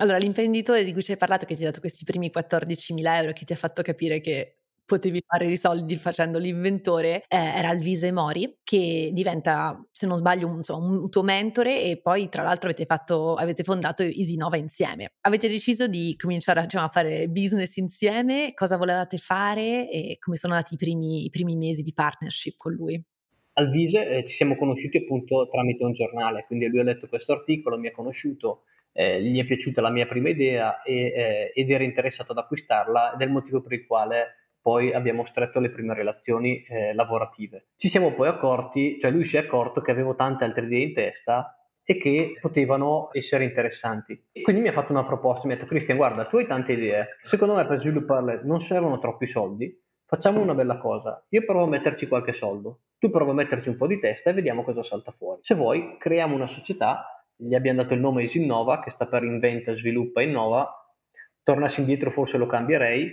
Allora, l'imprenditore di cui ci hai parlato, che ti ha dato questi primi 14.000 euro, che ti ha fatto capire che potevi fare i soldi facendo l'inventore, eh, era Alvise Mori, che diventa, se non sbaglio, un, insomma, un tuo mentore e poi tra l'altro avete, fatto, avete fondato Isinova insieme. Avete deciso di cominciare diciamo, a fare business insieme, cosa volevate fare e come sono andati i primi, i primi mesi di partnership con lui? al Vise eh, ci siamo conosciuti appunto tramite un giornale, quindi lui ha letto questo articolo, mi ha conosciuto, eh, gli è piaciuta la mia prima idea e, eh, ed era interessato ad acquistarla ed è il motivo per il quale poi abbiamo stretto le prime relazioni eh, lavorative. Ci siamo poi accorti, cioè lui si è accorto che avevo tante altre idee in testa e che potevano essere interessanti. E quindi mi ha fatto una proposta, mi ha detto Cristian guarda tu hai tante idee, secondo me per svilupparle non servono troppi soldi, facciamo una bella cosa, io provo a metterci qualche soldo, tu prova a metterci un po' di testa e vediamo cosa salta fuori. Se vuoi, creiamo una società, gli abbiamo dato il nome Isinnova, che sta per inventa, sviluppa, innova. Tornassi indietro forse lo cambierei,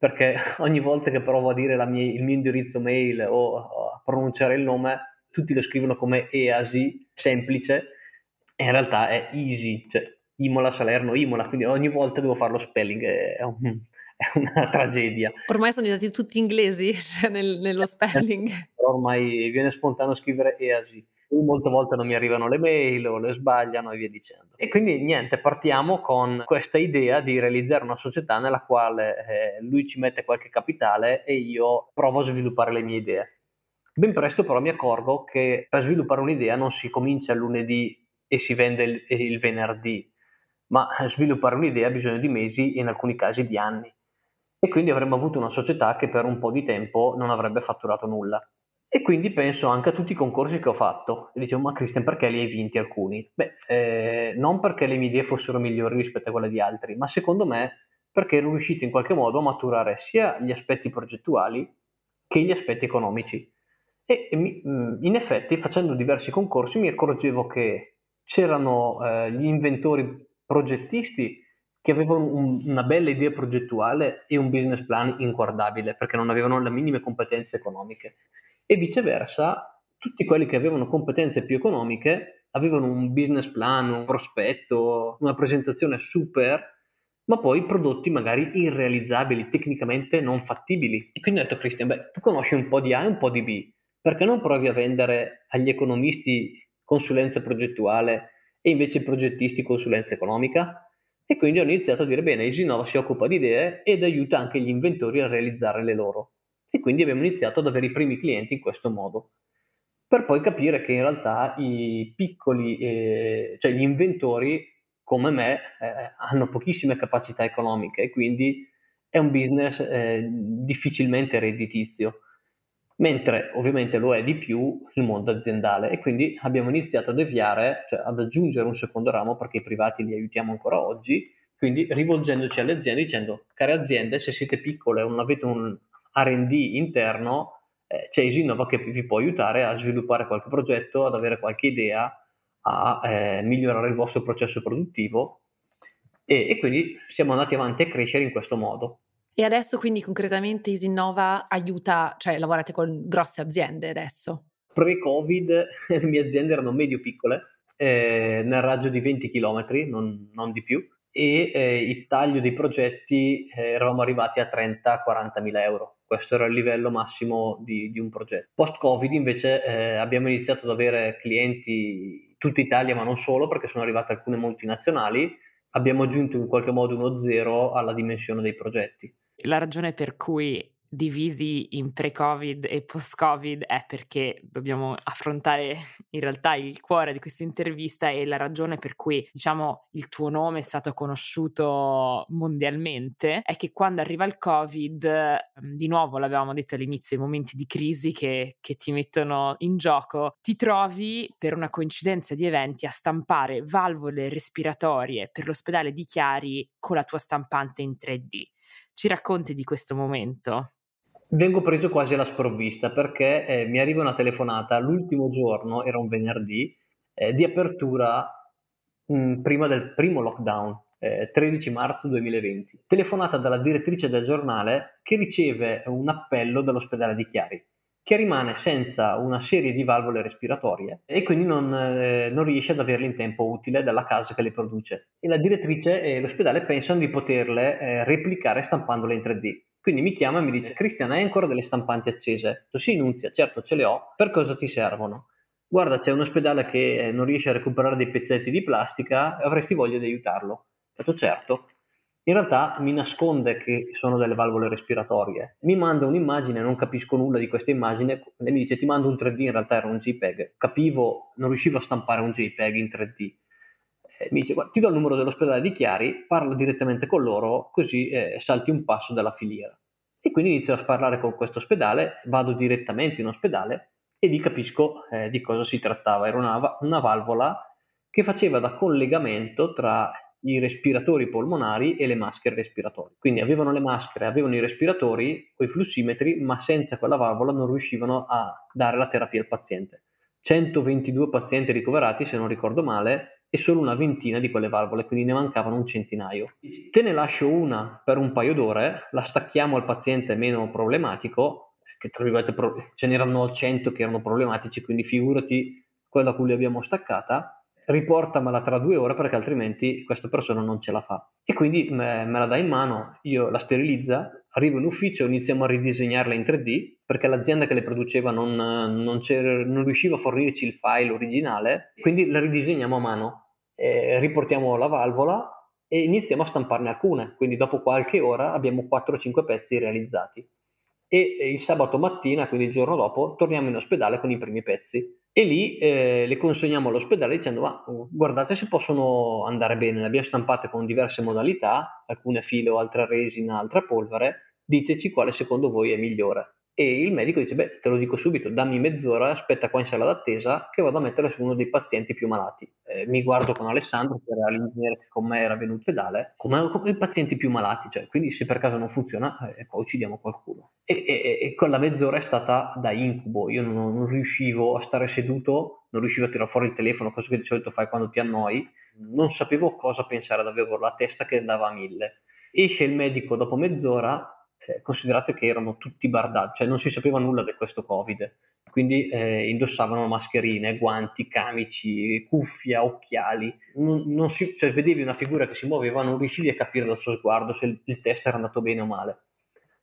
perché ogni volta che provo a dire mia, il mio indirizzo mail o a pronunciare il nome, tutti lo scrivono come EASI, semplice, e in realtà è easy, cioè Imola, Salerno, Imola, quindi ogni volta devo fare lo spelling, è un, è una tragedia. Ormai sono diventati tutti inglesi cioè nel, nello spelling. Ormai viene spontaneo scrivere EASI. Molte volte non mi arrivano le mail o le sbagliano e via dicendo. E quindi niente, partiamo con questa idea di realizzare una società nella quale eh, lui ci mette qualche capitale e io provo a sviluppare le mie idee. Ben presto però mi accorgo che per sviluppare un'idea non si comincia il lunedì e si vende il, il venerdì, ma sviluppare un'idea ha bisogno di mesi e in alcuni casi di anni e quindi avremmo avuto una società che per un po' di tempo non avrebbe fatturato nulla. E quindi penso anche a tutti i concorsi che ho fatto e dicevo, ma Cristian, perché li hai vinti alcuni? Beh, eh, non perché le mie idee fossero migliori rispetto a quelle di altri, ma secondo me perché ero riuscito in qualche modo a maturare sia gli aspetti progettuali che gli aspetti economici. E, e mm, in effetti, facendo diversi concorsi, mi accorgevo che c'erano eh, gli inventori progettisti che avevano un, una bella idea progettuale e un business plan inguardabile perché non avevano le minime competenze economiche e viceversa tutti quelli che avevano competenze più economiche avevano un business plan, un prospetto, una presentazione super ma poi prodotti magari irrealizzabili, tecnicamente non fattibili. E quindi ho detto Cristian, beh, tu conosci un po' di A e un po' di B, perché non provi a vendere agli economisti consulenza progettuale e invece ai progettisti consulenza economica? E quindi ho iniziato a dire, bene, Isinova si occupa di idee ed aiuta anche gli inventori a realizzare le loro. E quindi abbiamo iniziato ad avere i primi clienti in questo modo. per poi capire che in realtà i piccoli, eh, cioè gli inventori come me eh, hanno pochissime capacità economiche e quindi è un business eh, difficilmente redditizio, mentre ovviamente lo è di più il mondo aziendale e quindi abbiamo iniziato a deviare, cioè ad aggiungere un secondo ramo perché i privati li aiutiamo ancora oggi, quindi rivolgendoci alle aziende dicendo care aziende se siete piccole o non avete un R&D interno eh, c'è Isinnova che vi può aiutare a sviluppare qualche progetto, ad avere qualche idea, a eh, migliorare il vostro processo produttivo e, e quindi siamo andati avanti a crescere in questo modo. E adesso quindi concretamente Isinnova aiuta, cioè lavorate con grosse aziende adesso? Pre-Covid le mie aziende erano medio-piccole, eh, nel raggio di 20 km, non, non di più, e eh, il taglio dei progetti eh, eravamo arrivati a 30-40 mila euro. Questo era il livello massimo di, di un progetto. Post-Covid invece eh, abbiamo iniziato ad avere clienti tutta Italia, ma non solo, perché sono arrivate alcune multinazionali abbiamo aggiunto in qualche modo uno zero alla dimensione dei progetti. La ragione per cui divisi in pre-Covid e post-Covid è perché dobbiamo affrontare in realtà il cuore di questa intervista e la ragione per cui, diciamo, il tuo nome è stato conosciuto mondialmente è che quando arriva il Covid, ehm, di nuovo l'avevamo detto all'inizio, i momenti di crisi che, che ti mettono in gioco, ti trovi per una coincidenza di eventi a stampare valvole respiratorie per l'ospedale di Chiari con la tua stampante in 3D. Ci racconti di questo momento? Vengo preso quasi alla sprovvista perché eh, mi arriva una telefonata l'ultimo giorno, era un venerdì, eh, di apertura mh, mm, prima del primo lockdown, eh, 13 marzo 2020. Telefonata dalla direttrice del giornale che riceve un appello dall'ospedale di Chiari che rimane senza una serie di valvole respiratorie e quindi non, eh, non, riesce ad averle in tempo utile dalla casa che le produce. E la direttrice e l'ospedale pensano di poterle eh, replicare stampandole in 3D. Quindi mi chiama e mi dice: Cristian, hai ancora delle stampanti accese? Sì, Nunzia, certo ce le ho. Per cosa ti servono? Guarda, c'è un ospedale che eh, non riesce a recuperare dei pezzetti di plastica, avresti voglia di aiutarlo? Detto certo in realtà mi nasconde che sono delle valvole respiratorie. Mi manda un'immagine, non capisco nulla di questa immagine e mi dice ti mando un 3D, in realtà era un JPEG. Capivo, non riuscivo a stampare un JPEG in 3D. Mi dice guarda, ti do il numero dell'ospedale di Chiari, parla direttamente con loro così eh, salti un passo dalla filiera. E quindi inizio a parlare con questo ospedale, vado direttamente in ospedale e lì capisco eh, di cosa si trattava. Era una, una valvola che faceva da collegamento tra i respiratori polmonari e le maschere respiratorie. Quindi avevano le maschere, avevano i respiratori o i flussimetri, ma senza quella valvola non riuscivano a dare la terapia al paziente. 122 pazienti ricoverati, se non ricordo male, e solo una ventina di quelle valvole, quindi ne mancavano un centinaio. Te ne lascio una per un paio d'ore, la stacchiamo al paziente meno problematico, che tra virgolette ce n'erano 100 che erano problematici, quindi figurati quella a cui l'abbiamo staccata, riportamela tra due ore perché altrimenti questa persona non ce la fa. E quindi me, me la dà in mano, io la sterilizza, arrivo in ufficio, iniziamo a ridisegnarla in 3D perché l'azienda che le produceva non, non, non riusciva a fornirci il file originale, quindi la ridisegniamo a mano, eh, riportiamo la valvola e iniziamo a stamparne alcune, quindi dopo qualche ora abbiamo 4-5 pezzi realizzati. E il sabato mattina, quindi il giorno dopo, torniamo in ospedale con i primi pezzi e lì eh, le consegniamo all'ospedale dicendo ma guardate se possono andare bene, le abbiamo stampate con diverse modalità, alcune filo, altre resina, altre polvere, diteci quale secondo voi è migliore. E il medico dice, beh, te lo dico subito, dammi mezz'ora, aspetta qua in sala d'attesa che vado a mettere su uno dei pazienti più malati. Eh, mi guardo con Alessandro, che era l'ingegnere che con me era venuto pedale, come, i pazienti più malati, cioè, quindi se per caso non funziona, eh, poi uccidiamo qualcuno. E, e, e, quella mezz'ora è stata da incubo, io non, non riuscivo a stare seduto, non riuscivo a tirare fuori il telefono, cosa che di solito fai quando ti annoi, non sapevo cosa pensare, avevo la testa che andava a mille. Esce il medico dopo mezz'ora eh, considerate che erano tutti bardati, cioè non si sapeva nulla di questo Covid, quindi eh, indossavano mascherine, guanti, camici, cuffia, occhiali, non, non si, cioè, vedevi una figura che si muoveva, non riuscivi a capire dal suo sguardo se il, il test era andato bene o male.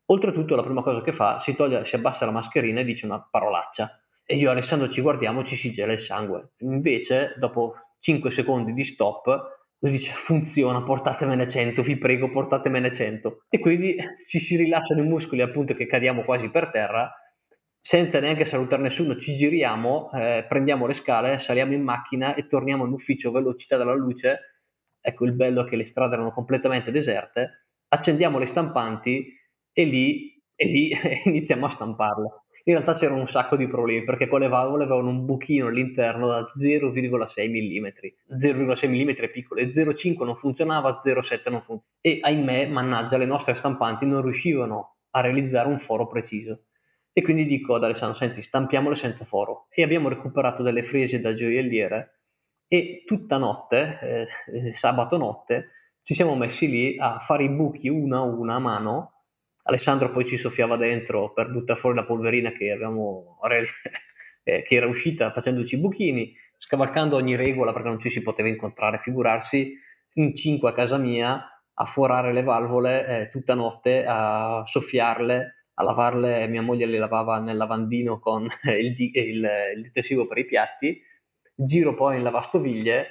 Oltretutto la prima cosa che fa, si, toglie, si abbassa la mascherina e dice una parolaccia. E io e Alessandro ci guardiamo, ci si gela il sangue. Invece, dopo 5 secondi di stop, lui dice funziona, portatemene 100, vi prego, portatemene 100. E quindi ci si rilasciano i muscoli appunto che cadiamo quasi per terra senza neanche salutare nessuno, ci giriamo, eh, prendiamo le scale, saliamo in macchina e torniamo in ufficio velocità della luce. Ecco il bello è che le strade erano completamente deserte. Accendiamo le stampanti e lì, e lì iniziamo a stamparle. In realtà c'erano un sacco di problemi perché con le valvole avevano un buchino all'interno da 0,6 mm. 0,6 mm è piccolo e 0,5 non funzionava, 0,7 non funzionava. E ahimè, mannaggia, le nostre stampanti non riuscivano a realizzare un foro preciso. E quindi dico ad Alessandro, senti, stampiamole senza foro. E abbiamo recuperato delle frese da gioielliere e tutta notte, eh, eh, sabato notte, ci siamo messi lì a fare i buchi una a una a mano. Alessandro poi ci soffiava dentro per buttare fuori la polverina che, avevamo, eh, che era uscita facendoci i buchini, scavalcando ogni regola perché non ci si poteva incontrare, figurarsi in cinque a casa mia a forare le valvole eh, tutta notte, a soffiarle a lavarle, mia moglie le lavava nel lavandino con il, il, il detersivo per i piatti, giro poi in lavastoviglie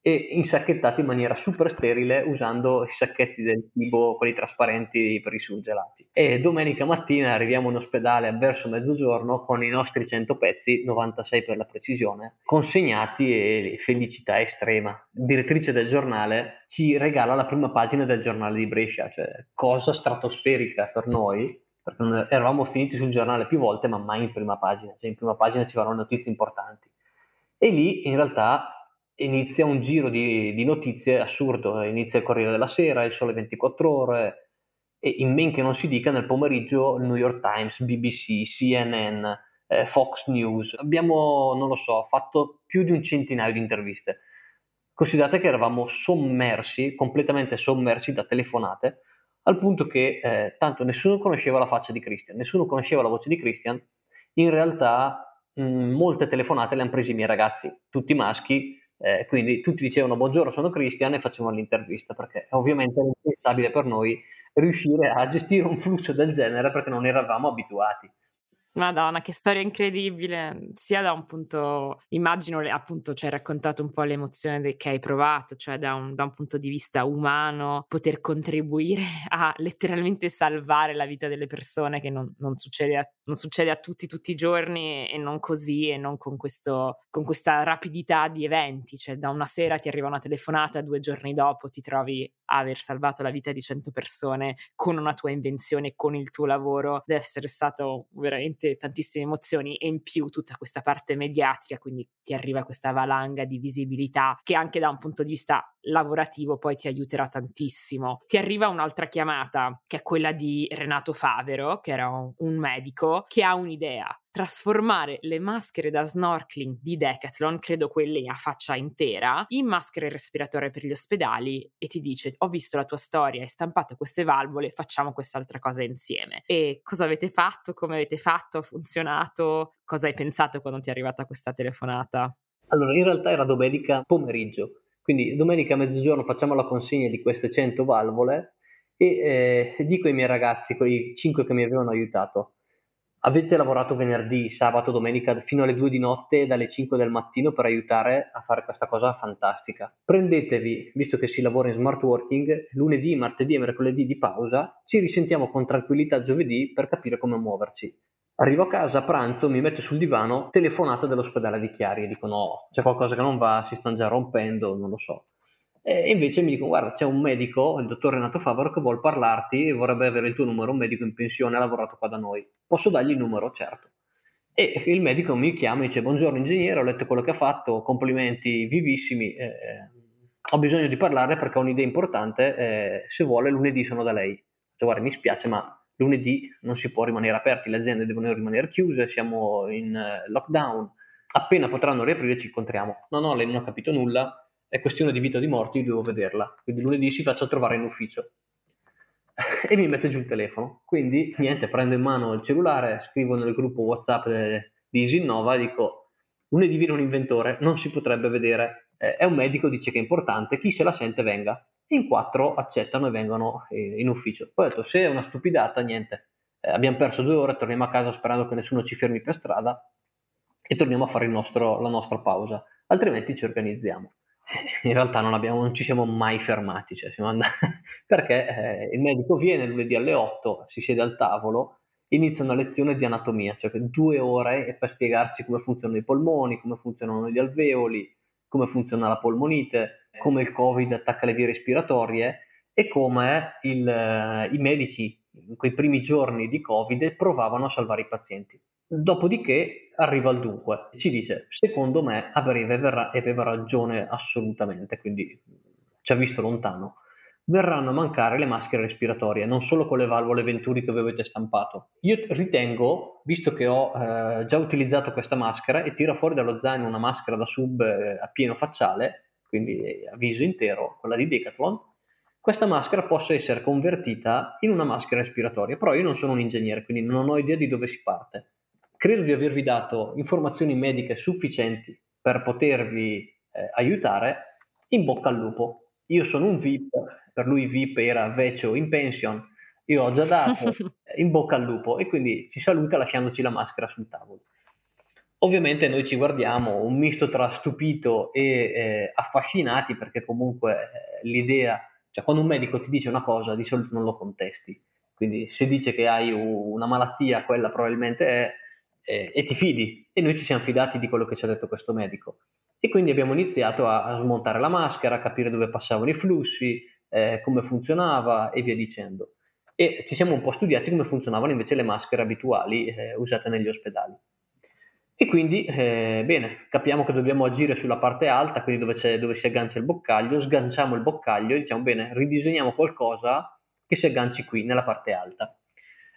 e insacchettati in maniera super sterile usando i sacchetti del tipo, quelli trasparenti per i surgelati. E domenica mattina arriviamo in ospedale verso mezzogiorno con i nostri 100 pezzi, 96 per la precisione, consegnati e felicità estrema. Direttrice del giornale ci regala la prima pagina del giornale di Brescia, cioè cosa stratosferica per noi perché eravamo finiti sul giornale più volte, ma mai in prima pagina, cioè in prima pagina ci vanno notizie importanti. E lì in realtà inizia un giro di, di notizie assurdo, inizia il Corriere della Sera, il Sole 24 Ore, e in men che non si dica nel pomeriggio New York Times, BBC, CNN, eh, Fox News. Abbiamo, non lo so, fatto più di un centinaio di interviste. Considerate che eravamo sommersi, completamente sommersi da telefonate, al punto che eh, tanto nessuno conosceva la faccia di Christian, nessuno conosceva la voce di Christian, in realtà mh, molte telefonate le hanno prese i miei ragazzi, tutti maschi, eh, quindi tutti dicevano buongiorno sono Christian e facevano l'intervista, perché ovviamente era impensabile per noi riuscire a gestire un flusso del genere perché non eravamo abituati. Madonna, che storia incredibile, sia da un punto, immagino appunto ci hai raccontato un po' l'emozione che hai provato, cioè da un, da un, punto di vista umano, poter contribuire a letteralmente salvare la vita delle persone che non, non, succede, a, non succede, a, tutti tutti i giorni e non così e non con, questo, con questa rapidità di eventi, cioè da una sera ti arriva una telefonata, due giorni dopo ti trovi a aver salvato la vita di 100 persone con una tua invenzione, con il tuo lavoro, deve essere stato veramente tantissime emozioni e in più tutta questa parte mediatica, quindi ti arriva questa valanga di visibilità che anche da un punto di vista lavorativo poi ti aiuterà tantissimo. Ti arriva un'altra chiamata che è quella di Renato Favero, che era un medico, che ha un'idea trasformare le maschere da snorkeling di Decathlon, credo quelle a faccia intera, in maschere respiratorie per gli ospedali e ti dice ho visto la tua storia, hai stampato queste valvole, facciamo quest'altra cosa insieme. E cosa avete fatto? Come avete fatto? Ha funzionato? Cosa hai pensato quando ti è arrivata questa telefonata? Allora, in realtà era domenica pomeriggio, quindi domenica a mezzogiorno facciamo la consegna di queste 100 valvole e eh, dico ai miei ragazzi, quei 5 che mi avevano aiutato, Avete lavorato venerdì, sabato, domenica fino alle 2 di notte dalle 5 del mattino per aiutare a fare questa cosa fantastica. Prendetevi, visto che si lavora in smart working, lunedì, martedì e mercoledì di pausa, ci risentiamo con tranquillità giovedì per capire come muoverci. Arrivo a casa, pranzo, mi metto sul divano, telefonata dell'ospedale di Chiari e dico no, c'è qualcosa che non va, si stanno già rompendo, non lo so. E invece mi dicono, guarda, c'è un medico, il dottor Renato Favaro, che vuole parlarti e vorrebbe avere il tuo numero, un medico in pensione, ha lavorato qua da noi. Posso dargli il numero? Certo. E il medico mi chiama e dice, buongiorno ingegnere, ho letto quello che ha fatto, complimenti vivissimi, eh, ho bisogno di parlare perché ho un'idea importante, eh, se vuole lunedì sono da lei. Cioè, guarda, mi spiace, ma lunedì non si può rimanere aperti, le aziende devono rimanere chiuse, siamo in uh, lockdown, appena potranno riaprire ci incontriamo. No, no, lei non ha capito nulla, è questione di vita o di morte, io devo vederla. Quindi lunedì si faccia trovare in ufficio. e mi mette giù il telefono. Quindi niente, prendo in mano il cellulare, scrivo nel gruppo WhatsApp di Isinnova e dico lunedì viene un inventore, non si potrebbe vedere. Eh, è un medico, dice che è importante, chi se la sente venga. In quattro accettano e vengono eh, in ufficio. Poi ho detto, se è una stupidata, niente. Eh, abbiamo perso due ore, torniamo a casa sperando che nessuno ci fermi per strada e torniamo a fare nostro, la nostra pausa. Altrimenti ci organizziamo in realtà non, abbiamo, non, ci siamo mai fermati, cioè andati, perché eh, il medico viene lunedì alle 8, si siede al tavolo inizia una lezione di anatomia, cioè due ore per spiegarsi come funzionano i polmoni, come funzionano gli alveoli, come funziona la polmonite, come il Covid attacca le vie respiratorie e come il, eh, i medici in quei primi giorni di Covid provavano a salvare i pazienti. Dopodiché arriva il dunque, ci dice, secondo me a breve verrà, e aveva ragione assolutamente, quindi ci ha visto lontano, verranno a mancare le maschere respiratorie, non solo con le valvole Venturi che vi avete stampato. Io ritengo, visto che ho eh, già utilizzato questa maschera e tiro fuori dallo zaino una maschera da sub eh, a pieno facciale, quindi a viso intero, quella di Decathlon, questa maschera possa essere convertita in una maschera respiratoria, però io non sono un ingegnere, quindi non ho idea di dove si parte. Credo di avervi dato informazioni mediche sufficienti per potervi eh, aiutare. In bocca al lupo. Io sono un VIP, per lui VIP era vecchio in pension, io ho già dato, in bocca al lupo e quindi ci saluta lasciandoci la maschera sul tavolo. Ovviamente noi ci guardiamo un misto tra stupito e eh, affascinati perché comunque eh, l'idea, cioè quando un medico ti dice una cosa di solito non lo contesti, quindi se dice che hai una malattia, quella probabilmente è, eh, e ti fidi. E noi ci siamo fidati di quello che ci ha detto questo medico. E quindi abbiamo iniziato a, a smontare la maschera, a capire dove passavano i flussi, eh, come funzionava e via dicendo. E ci siamo un po' studiati come funzionavano invece le maschere abituali eh, usate negli ospedali. E quindi, eh, bene, capiamo che dobbiamo agire sulla parte alta, quindi dove, dove, si aggancia il boccaglio, sganciamo il boccaglio e diciamo, bene, ridisegniamo qualcosa che si agganci qui, nella parte alta.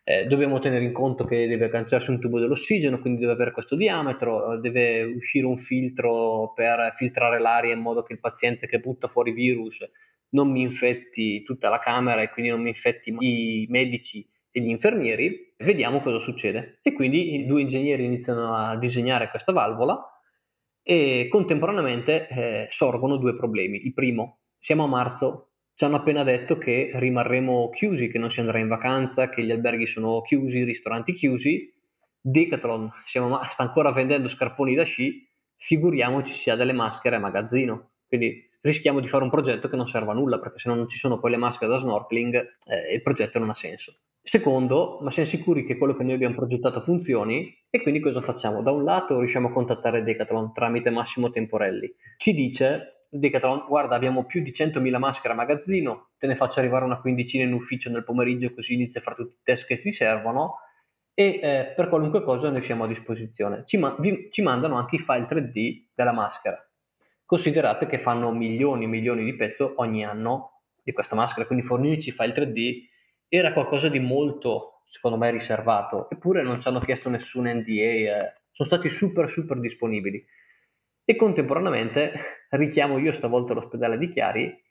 Eh, dobbiamo tenere in conto che deve agganciarsi un tubo dell'ossigeno, quindi deve avere questo diametro, deve uscire un filtro per filtrare l'aria in modo che il paziente che butta fuori virus non mi infetti tutta la camera e quindi non mi infetti i medici e gli infermieri. Vediamo cosa succede. E quindi i due ingegneri iniziano a disegnare questa valvola e contemporaneamente eh, sorgono due problemi. Il primo, siamo a marzo, ci hanno appena detto che rimarremo chiusi, che non si andrà in vacanza, che gli alberghi sono chiusi, i ristoranti chiusi. Decathlon siamo, sta ancora vendendo scarponi da sci, figuriamoci se ha delle maschere a magazzino. Quindi rischiamo di fare un progetto che non serve a nulla, perché se non ci sono poi le maschere da snorkeling, eh, il progetto non ha senso. Secondo, ma siamo sicuri che quello che noi abbiamo progettato funzioni e quindi cosa facciamo? Da un lato riusciamo a contattare Decathlon tramite Massimo Temporelli. Ci dice Decathlon, guarda abbiamo più di 100.000 maschere a magazzino, te ne faccio arrivare una quindicina in ufficio nel pomeriggio così inizi a fare tutti i test che ti servono e eh, per qualunque cosa noi siamo a disposizione. Ci, ma- vi- ci mandano anche i file 3D della maschera. Considerate che fanno milioni e milioni di pezzi ogni anno di questa maschera, quindi fornirci i file 3D era qualcosa di molto, secondo me, riservato, eppure non ci hanno chiesto nessun NDA, eh. sono stati super super disponibili e contemporaneamente richiamo io stavolta l'ospedale di Chiari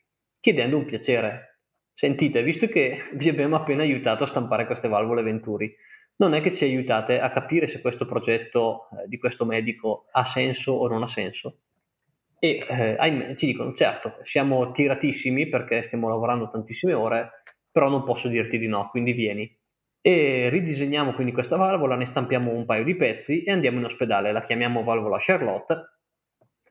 chiedendo un piacere. Sentite, visto che vi abbiamo appena aiutato a stampare queste valvole Venturi, non è che ci aiutate a capire se questo progetto eh, di questo medico ha senso o non ha senso? E eh, ahimè, ci dicono, certo, siamo tiratissimi perché stiamo lavorando tantissime ore, però non posso dirti di no, quindi vieni. E ridisegniamo quindi questa valvola, ne stampiamo un paio di pezzi e andiamo in ospedale, la chiamiamo valvola Charlotte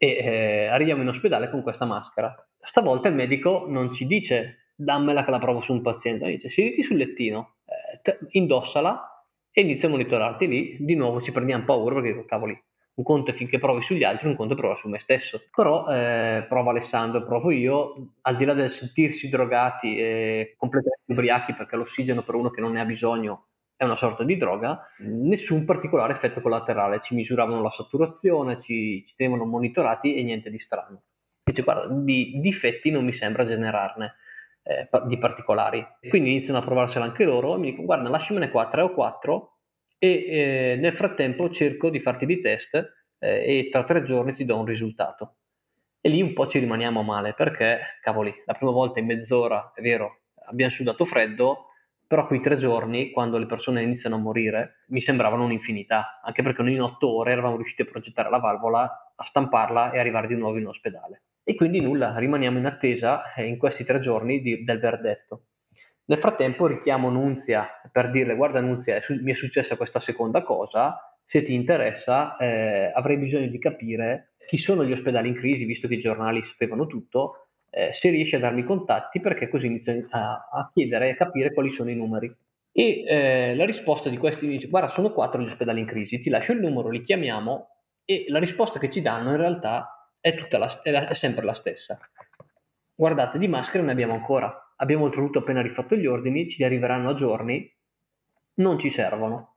e eh, arriviamo in ospedale con questa maschera. Stavolta il medico non ci dice dammela che la provo su un paziente, dice siediti sul lettino, eh, te, indossala e inizia a monitorarti lì. Di nuovo ci prendiamo paura perché dico cavoli, un conto è finché provi sugli altri, un conto è prova su me stesso. Però eh, prova Alessandro, provo io, al di là del sentirsi drogati e completamente ubriachi perché l'ossigeno per uno che non ne ha bisogno è una sorta di droga, nessun particolare effetto collaterale, ci misuravano la saturazione, ci, ci tenevano monitorati e niente di strano. Dice, guarda, di difetti non mi sembra generarne eh, di particolari. Quindi iniziano a provarsela anche loro e mi dicono, guarda, lasciamene qua tre o quattro e eh, nel frattempo cerco di farti dei test eh, e tra tre giorni ti do un risultato. E lì un po' ci rimaniamo male perché, cavoli, la prima volta in mezz'ora, è vero, abbiamo sudato freddo, però quei tre giorni, quando le persone iniziano a morire, mi sembravano un'infinità, anche perché noi in otto ore eravamo riusciti a progettare la valvola, a stamparla e arrivare di nuovo in ospedale. E quindi nulla, rimaniamo in attesa eh, in questi tre giorni di, del verdetto. Nel frattempo richiamo Nunzia per dirle guarda Nunzia, su- mi è successa questa seconda cosa, se ti interessa eh, avrei bisogno di capire chi sono gli ospedali in crisi, visto che i giornali sapevano tutto, eh, se riesce a darmi i contatti perché così inizio a, a chiedere e a capire quali sono i numeri. E eh, la risposta di questi dice, guarda, sono quattro gli ospedali in crisi, ti lascio il numero, li chiamiamo e la risposta che ci danno in realtà è, la, è, la, è sempre la stessa. Guardate, di maschere ne abbiamo ancora. Abbiamo oltretutto appena rifatto gli ordini, ci arriveranno a giorni, non ci servono.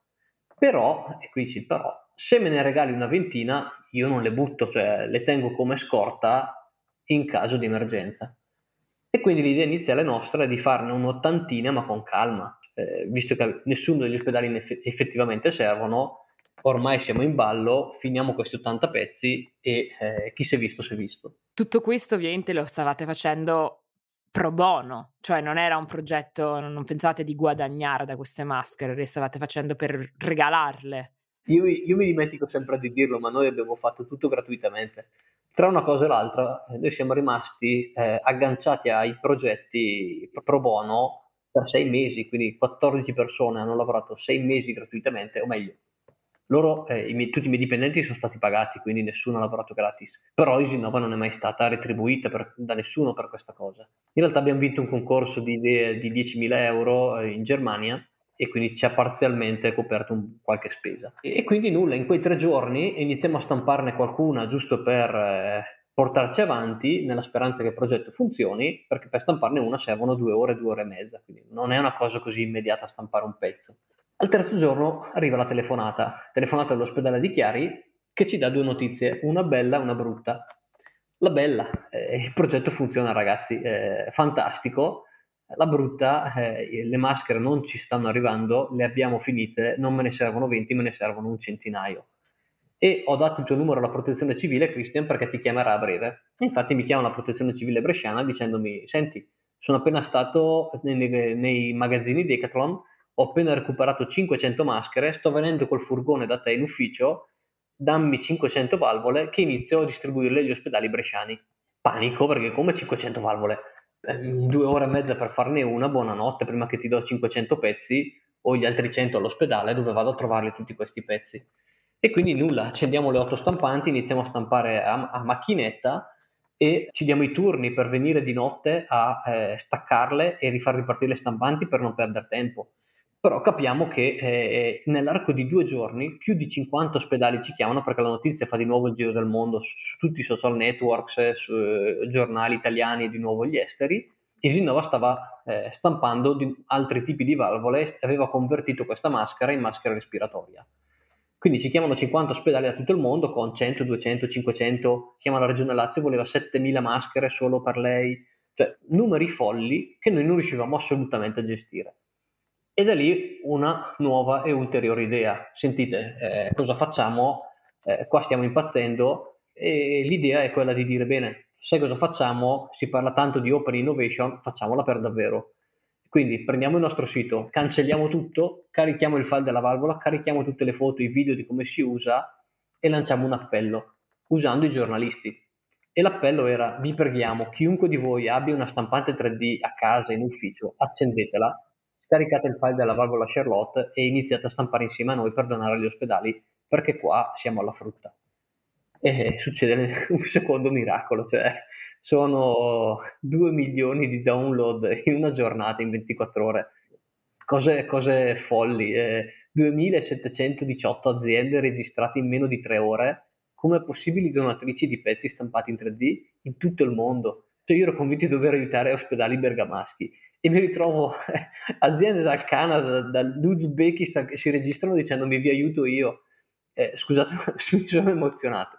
Però, e qui ci però, se me ne regali una ventina, io non le butto, cioè le tengo come scorta in caso di emergenza. E quindi l'idea iniziale nostra è di farne un'ottantina, ma con calma, eh, visto che nessuno degli ospedali effettivamente servono, ormai siamo in ballo, finiamo questi 80 pezzi e eh, chi si è visto si è visto. Tutto questo ovviamente lo stavate facendo pro bono, cioè non era un progetto, non pensate di guadagnare da queste maschere, le stavate facendo per regalarle. Io, io, mi dimentico sempre di dirlo, ma noi abbiamo fatto tutto gratuitamente. Tra una cosa e l'altra, eh, noi siamo rimasti eh, agganciati ai progetti pro bono per sei mesi, quindi 14 persone hanno lavorato sei mesi gratuitamente, o meglio, loro, eh, i miei, tutti i miei dipendenti sono stati pagati, quindi nessuno ha lavorato gratis. Però Isinova non è mai stata retribuita per, da nessuno per questa cosa. In realtà abbiamo vinto un concorso di, di 10.000 euro eh, in Germania e quindi ci ha parzialmente coperto un, qualche spesa. E, e, quindi nulla, in quei tre giorni iniziamo a stamparne qualcuna giusto per eh, portarci avanti nella speranza che il progetto funzioni, perché per stamparne una servono due ore, due ore e mezza, quindi non è una cosa così immediata stampare un pezzo. Al terzo giorno arriva la telefonata, telefonata dall'ospedale di Chiari che ci dà due notizie, una bella e una brutta. La bella, eh, il progetto funziona ragazzi, eh, fantastico, la brutta, eh, le maschere non ci stanno arrivando, le abbiamo finite, non me ne servono 20, me ne servono un centinaio. E ho dato il tuo numero alla protezione civile, Christian, perché ti chiamerà a breve. Infatti mi chiama la protezione civile bresciana dicendomi, senti, sono appena stato nei, nei magazzini Decathlon ho appena recuperato 500 maschere, sto venendo col furgone da te in ufficio, dammi 500 valvole che inizio a distribuirle agli ospedali bresciani. Panico perché come 500 valvole? Eh, due ore e mezza per farne una, buonanotte, prima che ti do 500 pezzi o gli altri 100 all'ospedale dove vado a trovarli tutti questi pezzi. E quindi nulla, accendiamo le otto stampanti, iniziamo a stampare a, a macchinetta e ci diamo i turni per venire di notte a eh, staccarle e rifar ripartire le stampanti per non perdere tempo però capiamo che eh, nell'arco di due giorni più di 50 ospedali ci chiamano perché la notizia fa di nuovo il giro del mondo su, su tutti i social networks, eh, su eh, giornali italiani e di nuovo gli esteri. Isinova stava eh, stampando altri tipi di valvole e aveva convertito questa maschera in maschera respiratoria. Quindi ci chiamano 50 ospedali da tutto il mondo con 100, 200, 500, chiama la regione Lazio, voleva 7000 maschere solo per lei, cioè numeri folli che noi non riuscivamo assolutamente a gestire. E da lì una nuova e ulteriore idea. Sentite, eh, cosa facciamo? Eh, qua stiamo impazzendo e l'idea è quella di dire, bene, sai cosa facciamo? Si parla tanto di open innovation, facciamola per davvero. Quindi prendiamo il nostro sito, cancelliamo tutto, carichiamo il file della valvola, carichiamo tutte le foto, i video di come si usa e lanciamo un appello usando i giornalisti. E l'appello era, vi preghiamo, chiunque di voi abbia una stampante 3D a casa, in ufficio, accendetela scaricate il file della valvola Charlotte e iniziate a stampare insieme a noi per donare agli ospedali, perché qua siamo alla frutta. E succede un secondo miracolo, cioè sono 2 milioni di download in una giornata, in 24 ore. Cose, cose folli. Eh, 2718 aziende registrate in meno di 3 ore come possibili donatrici di pezzi stampati in 3D in tutto il mondo. Cioè io ero convinto di dover aiutare ospedali bergamaschi e mi ritrovo aziende dal Canada, dall'Uzbekistan che si registrano dicendomi vi aiuto io. Eh, scusate, mi sono emozionato.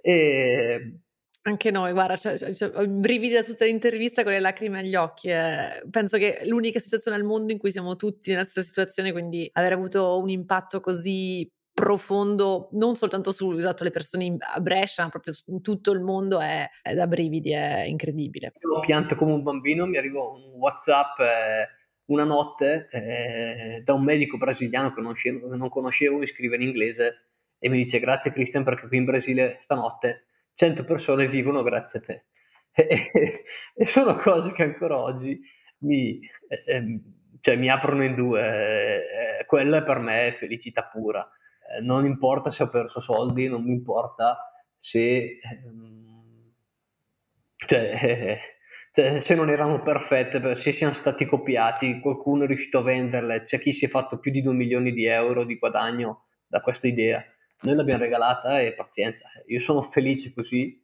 E... Anche noi, guarda, cioè, cioè, cioè, brividi da tutta l'intervista con le lacrime agli occhi. Eh. Penso che l'unica situazione al mondo in cui siamo tutti nella stessa situazione, quindi aver avuto un impatto così profondo, non soltanto su esatto, le persone in, a Brescia, ma proprio in tutto il mondo, è, è da brividi, è incredibile. Io pianto come un bambino, mi arrivò un WhatsApp eh, una notte eh, da un medico brasiliano che non, non conoscevo, mi scrive in inglese e mi dice grazie Christian perché qui in Brasile stanotte 100 persone vivono grazie a te. E, sono cose che ancora oggi mi, eh, cioè, mi aprono in due. Eh, quella per me è felicità pura eh, non importa se ho perso soldi, non mi importa se... Ehm, cioè, cioè, se non erano perfette, se siano stati copiati, qualcuno è riuscito a venderle, c'è chi si è fatto più di 2 milioni di euro di guadagno da questa idea. Noi l'abbiamo regalata e pazienza, io sono felice così.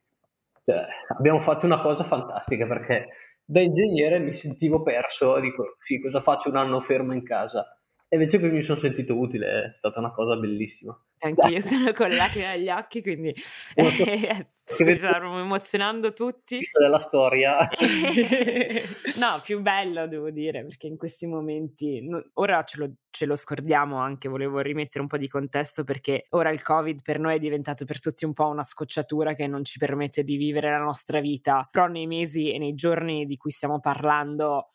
Cioè, abbiamo fatto una cosa fantastica perché da ingegnere mi sentivo perso, dico sì, cosa faccio un anno fermo in casa? Invece qui mi sono sentito utile, è stata una cosa bellissima. Anche io sono con lacrime agli occhi, quindi eh, stiamo emozionando tutti. della storia. no, più bello devo dire, perché in questi momenti, ora ce lo, ce lo, scordiamo anche, volevo rimettere un po' di contesto perché ora il Covid per noi è diventato per tutti un po' una scocciatura che non ci permette di vivere la nostra vita, però nei mesi e nei giorni di cui stiamo parlando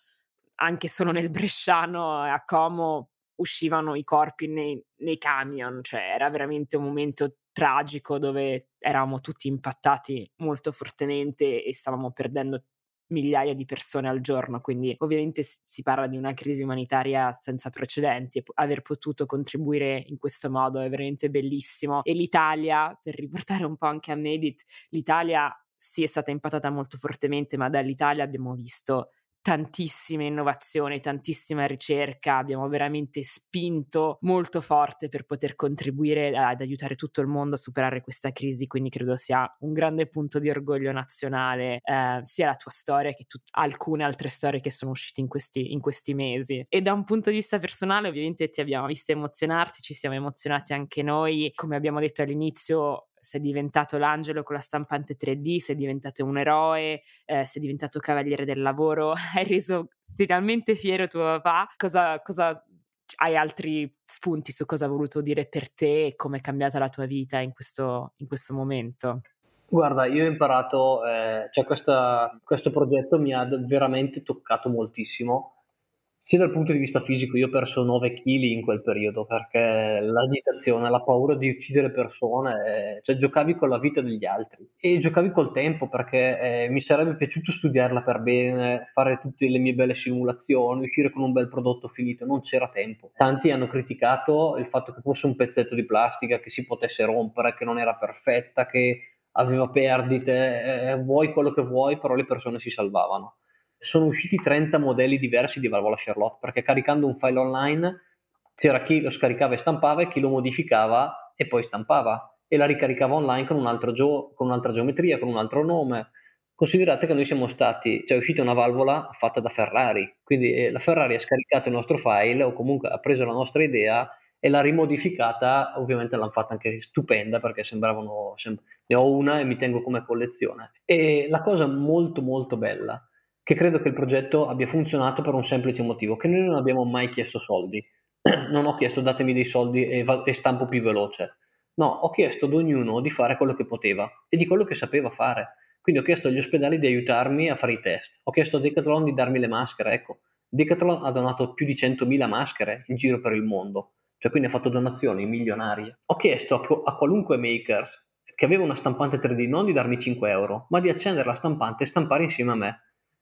anche solo nel Bresciano a Como uscivano i corpi nei, nei camion, cioè era veramente un momento tragico dove eravamo tutti impattati molto fortemente e stavamo perdendo migliaia di persone al giorno, quindi ovviamente si parla di una crisi umanitaria senza precedenti e aver potuto contribuire in questo modo è veramente bellissimo. E l'Italia, per riportare un po' anche a Medit, l'Italia sì è stata impattata molto fortemente, ma dall'Italia abbiamo visto tantissima innovazione, tantissima ricerca, abbiamo veramente spinto molto forte per poter contribuire ad aiutare tutto il mondo a superare questa crisi, quindi credo sia un grande punto di orgoglio nazionale eh, sia la tua storia che tut- alcune altre storie che sono uscite in questi, in questi mesi. E da un punto di vista personale ovviamente ti abbiamo visto emozionarti, ci siamo emozionati anche noi, come abbiamo detto all'inizio sei diventato l'angelo con la stampante 3D, sei diventato un eroe, eh, sei diventato cavaliere del lavoro, hai reso finalmente fiero tuo papà. Cosa, cosa hai altri spunti su cosa ha voluto dire per te e come è cambiata la tua vita in questo, in questo momento? Guarda, io ho imparato, eh, cioè questa, questo progetto mi ha veramente toccato moltissimo sia dal punto di vista fisico, io ho perso 9 kg in quel periodo perché l'agitazione, la paura di uccidere persone, eh, cioè giocavi con la vita degli altri e giocavi col tempo perché eh, mi sarebbe piaciuto studiarla per bene, fare tutte le mie belle simulazioni, uscire con un bel prodotto finito, non c'era tempo. Tanti hanno criticato il fatto che fosse un pezzetto di plastica che si potesse rompere, che non era perfetta, che aveva perdite, eh, vuoi quello che vuoi, però le persone si salvavano sono usciti 30 modelli diversi di valvola Charlotte perché caricando un file online c'era chi lo scaricava e stampava e chi lo modificava e poi stampava e la ricaricava online con, un geo- con un'altra geometria, con un altro nome. Considerate che noi siamo stati, cioè è uscita una valvola fatta da Ferrari, quindi eh, la Ferrari ha scaricato il nostro file o comunque ha preso la nostra idea e l'ha rimodificata, ovviamente l'hanno fatta anche stupenda perché sembravano, sem- ne ho una e mi tengo come collezione. E la cosa molto molto bella che credo che il progetto abbia funzionato per un semplice motivo, che noi non abbiamo mai chiesto soldi. non ho chiesto datemi dei soldi e, va- e stampo più veloce. No, ho chiesto ad ognuno di fare quello che poteva e di quello che sapeva fare. Quindi ho chiesto agli ospedali di aiutarmi a fare i test. Ho chiesto a Decathlon di darmi le maschere. Ecco, Decathlon ha donato più di 100.000 maschere in giro per il mondo. Cioè, quindi ha fatto donazioni milionarie. Ho chiesto a, a qualunque makers che aveva una stampante 3D non di darmi 5 euro, ma di accendere la stampante e stampare insieme a me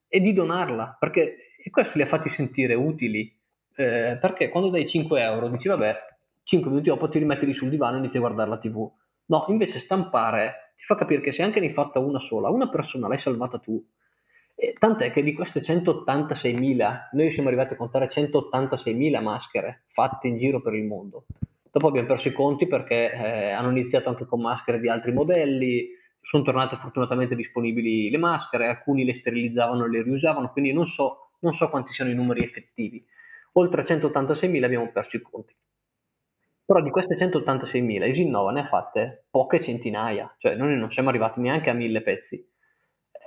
e di donarla, perché questo li ha fatti sentire utili, eh, perché quando dai 5 euro dici vabbè, 5 minuti dopo ti rimetti lì sul divano e inizi a guardare la tv. No, invece stampare ti fa capire che se anche ne hai fatta una sola, una persona l'hai salvata tu. E tant'è che di queste 186.000, noi siamo arrivati a contare 186.000 maschere fatte in giro per il mondo. Dopo abbiamo perso i conti perché eh, hanno iniziato anche con maschere di altri modelli, sono tornate fortunatamente disponibili le maschere, alcuni le sterilizzavano e le riusavano, quindi non so, non so quanti siano i numeri effettivi. Oltre 186.000 abbiamo perso i conti. Però di queste 186.000 Isinnova ne ha fatte poche centinaia, cioè noi non siamo arrivati neanche a mille pezzi,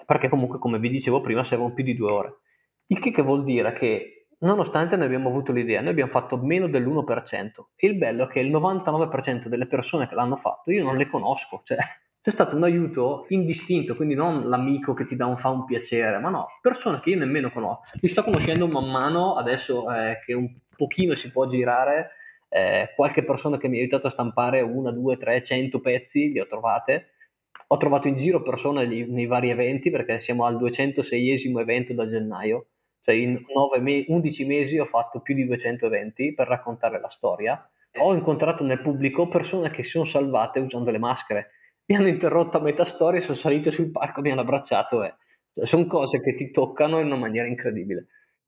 perché comunque come vi dicevo prima servono più di due ore. Il che, che vuol dire che nonostante noi abbiamo avuto l'idea, noi abbiamo fatto meno dell'1%. E il bello è che il 99% delle persone che l'hanno fatto io non le conosco, cioè c'è stato un aiuto indistinto, quindi non l'amico che ti dà un, fa un piacere, ma no, persone che io nemmeno conosco. Li sto conoscendo man mano, adesso eh, che un pochino si può girare, eh, qualche persona che mi ha aiutato a stampare una, due, tre, cento pezzi, li ho trovate. Ho trovato in giro persone nei, nei vari eventi, perché siamo al 206esimo evento da gennaio, cioè in me- 11 mesi ho fatto più di 200 eventi per raccontare la storia. Ho incontrato nel pubblico persone che si sono salvate usando le maschere mi hanno interrotto a metà storia, sono salito sul palco, mi hanno abbracciato e Cioè, sono cose che ti toccano in una maniera incredibile.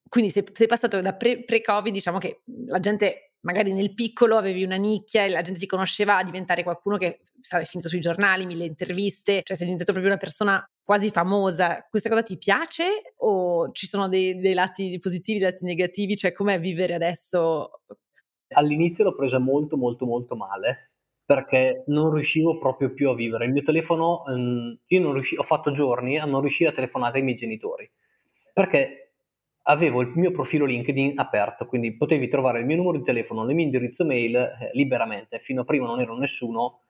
Quindi sei, sei passato da pre, pre-Covid, diciamo che la gente magari nel piccolo avevi una nicchia e la gente ti conosceva a diventare qualcuno che sarebbe finito sui giornali, mille interviste, cioè sei diventato proprio una persona quasi famosa. Questa cosa ti piace o ci sono dei, dei lati positivi, dei lati negativi? Cioè com'è vivere adesso? All'inizio l'ho presa molto molto molto male perché non riuscivo proprio più a vivere. Il mio telefono, ehm, io non riuscivo, ho fatto giorni a non riuscire a telefonare ai miei genitori perché avevo il mio profilo LinkedIn aperto, quindi potevi trovare il mio numero di telefono, il mio indirizzo mail eh, liberamente. Fino a prima non ero nessuno.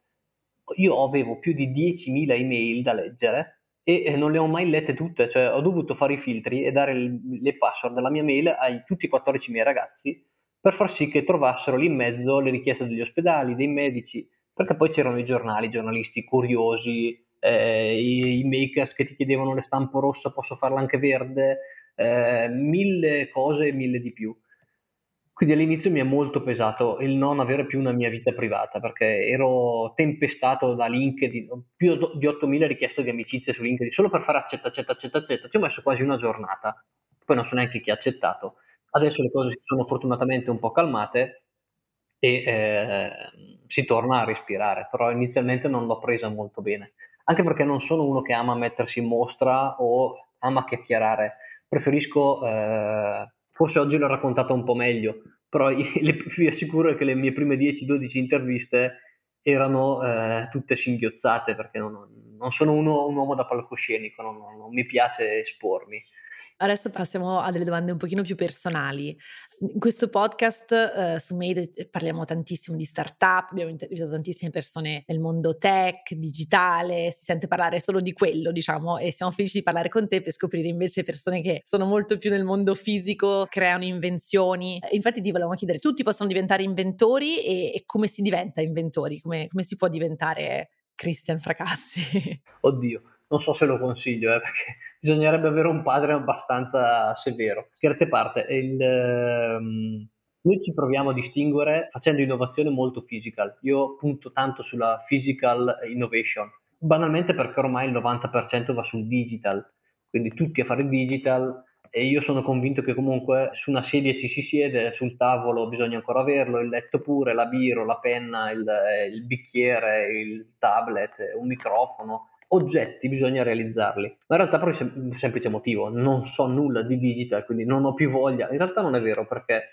Io avevo più di 10.000 email da leggere e non le ho mai lette tutte, cioè ho dovuto fare i filtri e dare le password della mia mail a tutti i 14 miei ragazzi per far sì che trovassero lì in mezzo le richieste degli ospedali, dei medici, perché poi c'erano i giornali, i giornalisti curiosi, eh, i, i makers che ti chiedevano le stampo rossa, posso farla anche verde, eh, mille cose e mille di più. Quindi all'inizio mi è molto pesato il non avere più una mia vita privata perché ero tempestato da LinkedIn, più di 8000 richieste di amicizia su LinkedIn solo per fare accetta, accetta, accetta, accetta. Ci ho messo quasi una giornata, poi non so neanche chi ha accettato. Adesso le cose si sono fortunatamente un po' calmate e eh, si torna a respirare, però inizialmente non l'ho presa molto bene, anche perché non sono uno che ama mettersi in mostra o ama chiacchierare preferisco, eh, forse oggi l'ho raccontata un po' meglio, però vi assicuro che le mie prime 10-12 interviste erano eh, tutte singhiozzate perché non, non sono uno, un uomo da palcoscenico, non, non mi piace espormi. Adesso passiamo a delle domande un pochino più personali. In questo podcast eh, su Made eh, parliamo tantissimo di startup, abbiamo intervistato tantissime persone nel mondo tech, digitale, si sente parlare solo di quello, diciamo, e siamo felici di parlare con te per scoprire invece persone che sono molto più nel mondo fisico, creano invenzioni. Infatti ti volevamo chiedere, tutti possono diventare inventori e, e come si diventa inventori? Come, come si può diventare Christian Fracassi? Oddio, non so se lo consiglio, eh, perché bisognerebbe avere un padre abbastanza severo. Scherzi a parte, il, um, noi ci proviamo a distinguere facendo innovazione molto physical. Io punto tanto sulla physical innovation, banalmente perché ormai il 90% va sul digital, quindi tutti a fare digital e io sono convinto che comunque su una sedia ci si siede, sul tavolo bisogna ancora averlo, il letto pure, la biro, la penna, il, il bicchiere, il tablet, un microfono oggetti bisogna realizzarli. Ma in realtà per un semplice motivo, non so nulla di digital, quindi non ho più voglia. In realtà non è vero perché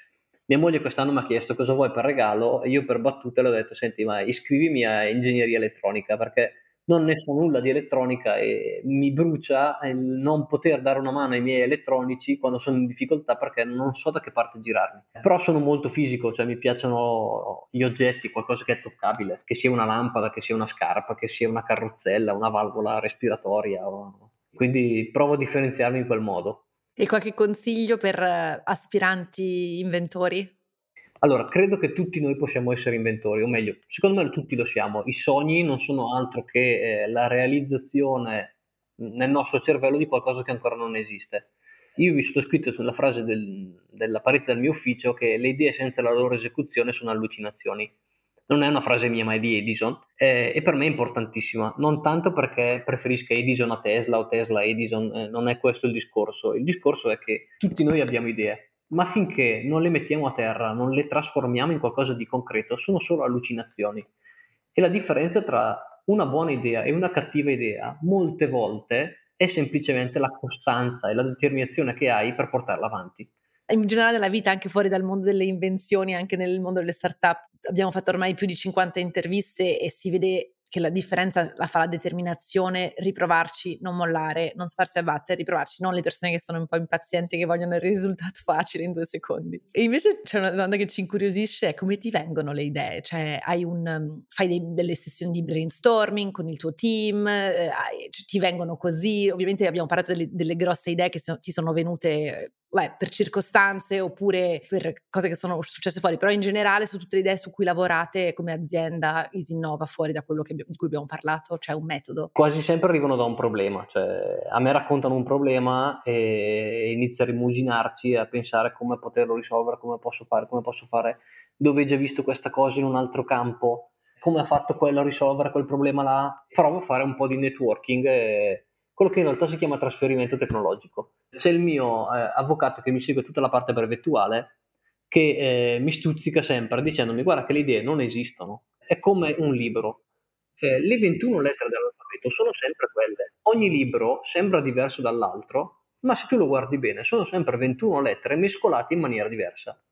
mia moglie quest'anno mi ha chiesto cosa vuoi per regalo e io per battute le ho detto senti ma iscrivimi a ingegneria elettronica perché non ne so nulla di elettronica e mi brucia il non poter dare una mano ai miei elettronici quando sono in difficoltà perché non so da che parte girarmi. Però sono molto fisico, cioè mi piacciono gli oggetti, qualcosa che è toccabile, che sia una lampada, che sia una scarpa, che sia una carrozzella, una valvola respiratoria. Quindi provo a differenziarmi in quel modo. E qualche consiglio per eh, aspiranti inventori? Allora, credo che tutti noi possiamo essere inventori, o meglio, secondo me tutti lo siamo. I sogni non sono altro che eh, la realizzazione nel nostro cervello di qualcosa che ancora non esiste. Io vi sottoscritto sulla frase del, della parizia del mio ufficio che le idee senza la loro esecuzione sono allucinazioni. Non è una frase mia, ma è di Edison eh, e per me è importantissima. Non tanto perché preferisca Edison a Tesla o Tesla a Edison, eh, non è questo il discorso. Il discorso è che tutti noi abbiamo idee ma finché non le mettiamo a terra, non le trasformiamo in qualcosa di concreto, sono solo allucinazioni. E la differenza tra una buona idea e una cattiva idea, molte volte, è semplicemente la costanza e la determinazione che hai per portarla avanti. In generale nella vita, anche fuori dal mondo delle invenzioni, anche nel mondo delle start-up, abbiamo fatto ormai più di 50 interviste e si vede che la differenza la fa la determinazione, riprovarci, non mollare, non farsi abbattere, riprovarci, non le persone che sono un po' impazienti che vogliono il risultato facile in due secondi. E invece c'è una domanda che ci incuriosisce, è come ti vengono le idee? Cioè un, um, fai dei, delle sessioni di brainstorming con il tuo team, eh, ti vengono così, ovviamente abbiamo parlato delle, delle grosse idee che so, ti sono venute beh, per circostanze oppure per cose che sono successe fuori, però in generale su tutte le idee su cui lavorate come azienda Isinnova fuori da quello abbiamo, di cui abbiamo parlato, c'è un metodo? Quasi sempre arrivano da un problema, cioè a me raccontano un problema e inizio a rimuginarci, a pensare come poterlo risolvere, come posso fare, come posso fare, dove hai già visto questa cosa in un altro campo, come ha fatto quello a risolvere quel problema là, provo a fare un po' di networking. E, quello che in realtà si chiama trasferimento tecnologico. C'è il mio eh, avvocato che mi segue tutta la parte brevettuale che eh, mi stuzzica sempre dicendomi guarda che le idee non esistono, è come un libro. Eh, le 21 lettere dell'alfabeto sono sempre quelle. Ogni libro sembra diverso dall'altro, ma se tu lo guardi bene sono sempre 21 lettere mescolate in maniera diversa.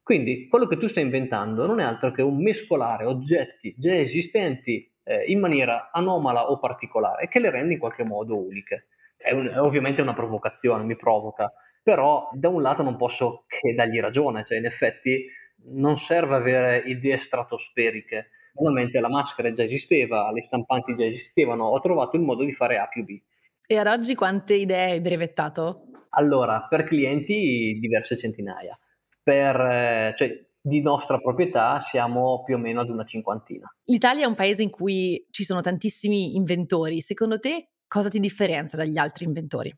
Quindi quello che tu stai inventando non è altro che un mescolare oggetti già esistenti eh, in maniera anomala o particolare che le rende in qualche modo uniche. È, un, è ovviamente una provocazione, mi provoca, però da un lato non posso che dargli ragione, cioè in effetti non serve avere idee stratosferiche, normalmente la maschera già esisteva, le stampanti già esistevano, ho trovato il modo di fare A più B. E ad oggi quante idee hai brevettato? Allora, per clienti diverse centinaia, per, eh, cioè, di nostra proprietà siamo più o meno ad una cinquantina. L'Italia è un paese in cui ci sono tantissimi inventori, secondo te cosa ti differenzia dagli altri inventori?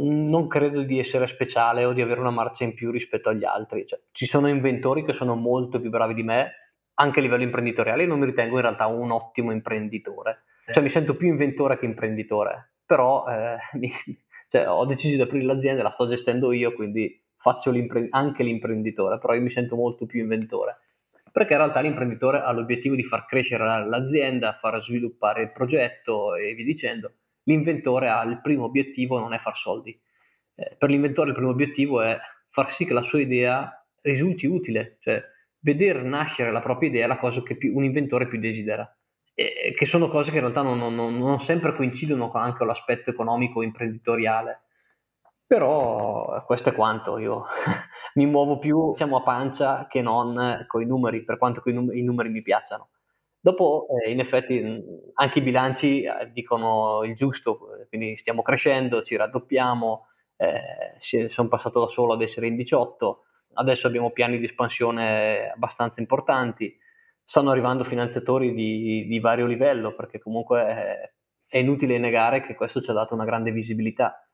non credo di essere speciale o di avere una marcia in più rispetto agli altri. Cioè, ci sono inventori che sono molto più bravi di me, anche a livello imprenditoriale. Non mi ritengo in realtà un ottimo imprenditore. Cioè, mi sento più inventore che imprenditore. Però eh, mi, cioè, ho deciso di aprire l'azienda, la sto gestendo io, quindi faccio l'impre- anche l'imprenditore, però io mi sento molto più inventore. Perché in realtà l'imprenditore ha l'obiettivo di far crescere l'azienda, far sviluppare il progetto e via dicendo l'inventore ha il primo obiettivo non è far soldi. Eh, per l'inventore il primo obiettivo è far sì che la sua idea risulti utile, cioè vedere nascere la propria idea è la cosa che più, un inventore più desidera. Che sono cose che in realtà non, non, non sempre coincidono anche con l'aspetto economico imprenditoriale. Però questo è quanto, io mi muovo più diciamo, a pancia che non con i numeri, per quanto numeri, i numeri mi piacciono. Dopo, eh, in effetti, anche i bilanci eh, dicono il giusto, quindi stiamo crescendo, ci raddoppiamo, eh, sono passato da solo ad essere in 18, adesso abbiamo piani di espansione abbastanza importanti, stanno arrivando finanziatori di, di vario livello, perché comunque è, è inutile negare che questo ci ha dato una grande visibilità.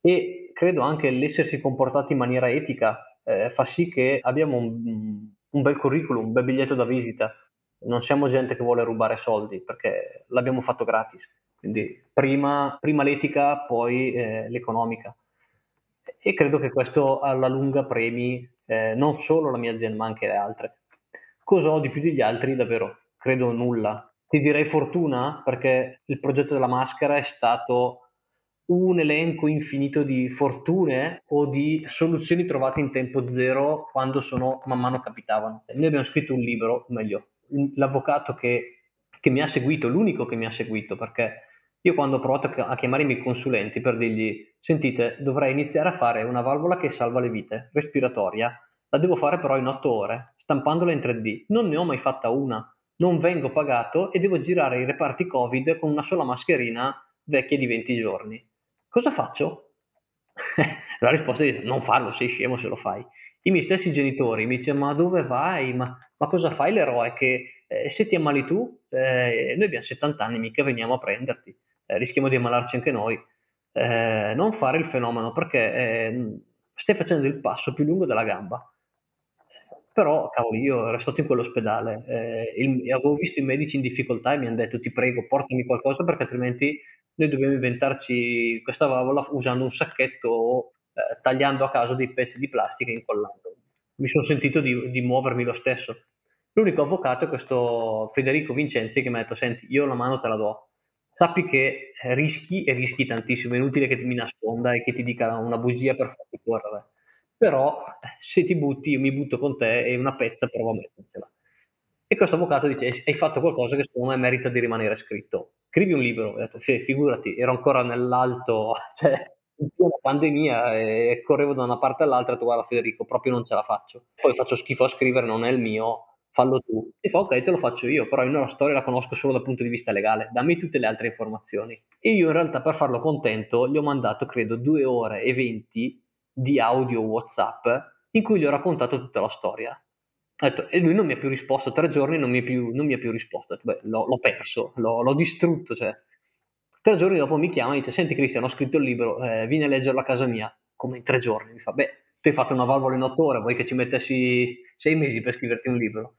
E credo anche l'essersi comportati in maniera etica eh, fa sì che abbiamo un, un bel curriculum, un bel biglietto da visita non siamo gente che vuole rubare soldi perché l'abbiamo fatto gratis. Quindi prima, prima l'etica, poi eh, l'economica. E credo che questo alla lunga premi eh, non solo la mia azienda ma anche le altre. Cosa ho di più degli altri? Davvero, credo nulla. Ti direi fortuna perché il progetto della maschera è stato un elenco infinito di fortune o di soluzioni trovate in tempo zero quando sono man mano capitavano. Noi abbiamo scritto un libro, o meglio, l'avvocato che, che, mi ha seguito, l'unico che mi ha seguito, perché io quando ho provato a chiamare i miei consulenti per dirgli, sentite, dovrei iniziare a fare una valvola che salva le vite, respiratoria, la devo fare però in otto ore, stampandola in 3D, non ne ho mai fatta una, non vengo pagato e devo girare i reparti Covid con una sola mascherina vecchia di 20 giorni. Cosa faccio? la risposta è non farlo, sei scemo se lo fai. I miei stessi genitori mi dicono ma dove vai? Ma ma cosa fai l'eroe? Che eh, se ti ammali tu, eh, noi abbiamo 70 anni, mica veniamo a prenderti, eh, rischiamo di ammalarci anche noi. Eh, non fare il fenomeno perché eh, stai facendo il passo più lungo della gamba. Però, cavolo, io ero stato in quell'ospedale, eh, il, avevo visto i medici in difficoltà e mi hanno detto ti prego portami qualcosa perché altrimenti noi dobbiamo inventarci questa valvola usando un sacchetto o tagliando a caso dei pezzi di plastica e incollando mi sono sentito di, di, muovermi lo stesso. L'unico avvocato è questo Federico Vincenzi che mi ha detto, senti, io la mano te la do, sappi che rischi e rischi tantissimo, è inutile che ti mi nasconda e che ti dica una bugia per farti correre. Però se ti butti, io mi butto con te e una pezza provo a mettercela. E questo avvocato dice, hai fatto qualcosa che secondo me merita di rimanere scritto. Scrivi un libro. Ho detto, figurati, ero ancora nell'alto, cioè una pandemia e correvo da una parte all'altra e tu guarda Federico, proprio non ce la faccio. Poi faccio schifo a scrivere, non è il mio, fallo tu. E fa ok, te lo faccio io, però io la storia la conosco solo dal punto di vista legale, dammi tutte le altre informazioni. E io in realtà per farlo contento gli ho mandato credo due ore e venti di audio WhatsApp in cui gli ho raccontato tutta la storia. Detto, e lui non mi ha più risposto, tre giorni non mi, più, non mi ha più risposto. Beh, l'ho, l'ho, perso, l'ho, l'ho distrutto, cioè Tre giorni dopo mi chiama e dice: Senti, Cristian, ho scritto il libro, eh, vieni a leggerlo a casa mia. Come in tre giorni? Mi fa: Beh, tu hai fatto una valvola in otto ore, vuoi che ci mettessi sei mesi per scriverti un libro?